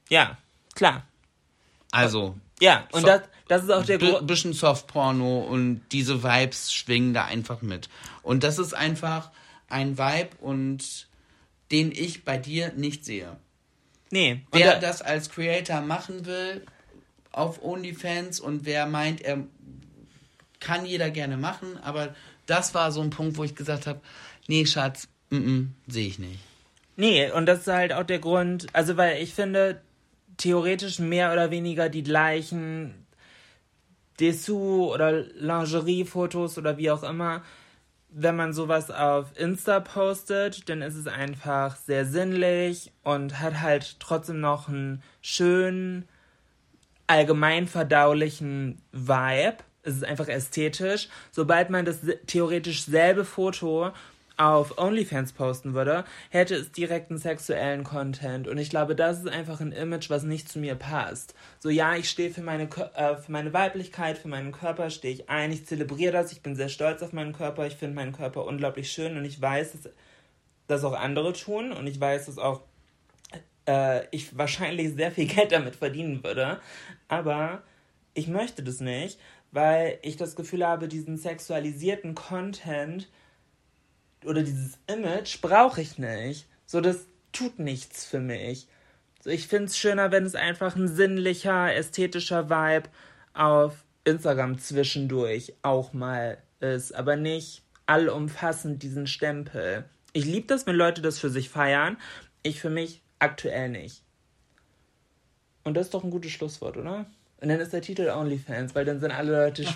Ja, klar. Also, Ja, und So- das, das ist auch der Grund. bisschen Softporno und diese Vibes schwingen da einfach mit. Und das ist einfach ein Vibe und den ich bei dir nicht sehe. Nee, Wer da, das als Creator machen will auf OnlyFans und wer meint, er kann jeder gerne machen, aber das war so ein Punkt, wo ich gesagt habe, nee, Schatz, mm -mm, sehe ich nicht. Nee, und das ist halt auch der Grund, also weil ich finde, theoretisch mehr oder weniger die gleichen Dessous oder Lingerie-Fotos oder wie auch immer, wenn man sowas auf Insta postet, dann ist es einfach sehr sinnlich und hat halt trotzdem noch einen schönen, allgemein verdaulichen Vibe. Es ist einfach ästhetisch. Sobald man das theoretisch selbe Foto auf OnlyFans posten würde, hätte es direkt einen sexuellen Content. Und ich glaube, das ist einfach ein Image, was nicht zu mir passt. So, ja, ich stehe für meine, äh, für meine Weiblichkeit, für meinen Körper, stehe ich ein, ich zelebriere das, ich bin sehr stolz auf meinen Körper, ich finde meinen Körper unglaublich schön und ich weiß, dass das auch andere tun und ich weiß, dass auch äh, ich wahrscheinlich sehr viel Geld damit verdienen würde. Aber ich möchte das nicht, weil ich das Gefühl habe, diesen sexualisierten Content oder dieses Image brauche ich nicht. So, das tut nichts für mich. So, ich finde es schöner, wenn es einfach ein sinnlicher, ästhetischer Vibe auf Instagram zwischendurch auch mal ist, aber nicht allumfassend diesen Stempel. Ich liebe das, wenn Leute das für sich feiern. Ich für mich aktuell nicht. Und das ist doch ein gutes Schlusswort, oder? Und dann ist der Titel OnlyFans, weil dann sind alle Leute.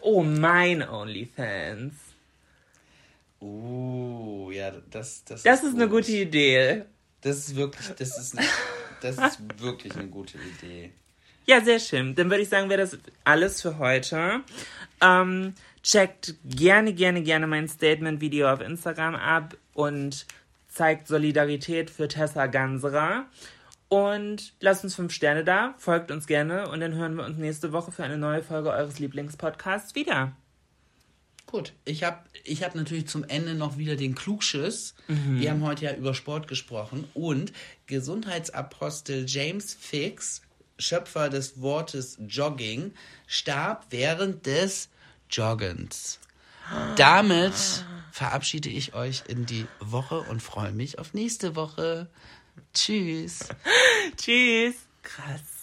oh, mein OnlyFans. Uh, ja, das, das, das ist, ist eine gute Idee. Das ist wirklich, das ist, das ist wirklich eine gute Idee. Ja, sehr schön. Dann würde ich sagen, wäre das alles für heute. Ähm, checkt gerne, gerne, gerne mein Statement-Video auf Instagram ab und zeigt Solidarität für Tessa Ganserer. Und lasst uns fünf Sterne da, folgt uns gerne und dann hören wir uns nächste Woche für eine neue Folge eures Lieblingspodcasts wieder. Gut, ich habe ich hab natürlich zum Ende noch wieder den Klugschiss. Mhm. Wir haben heute ja über Sport gesprochen und Gesundheitsapostel James Fix, Schöpfer des Wortes Jogging, starb während des Joggens. Damit verabschiede ich euch in die Woche und freue mich auf nächste Woche. Tschüss. Tschüss. Krass.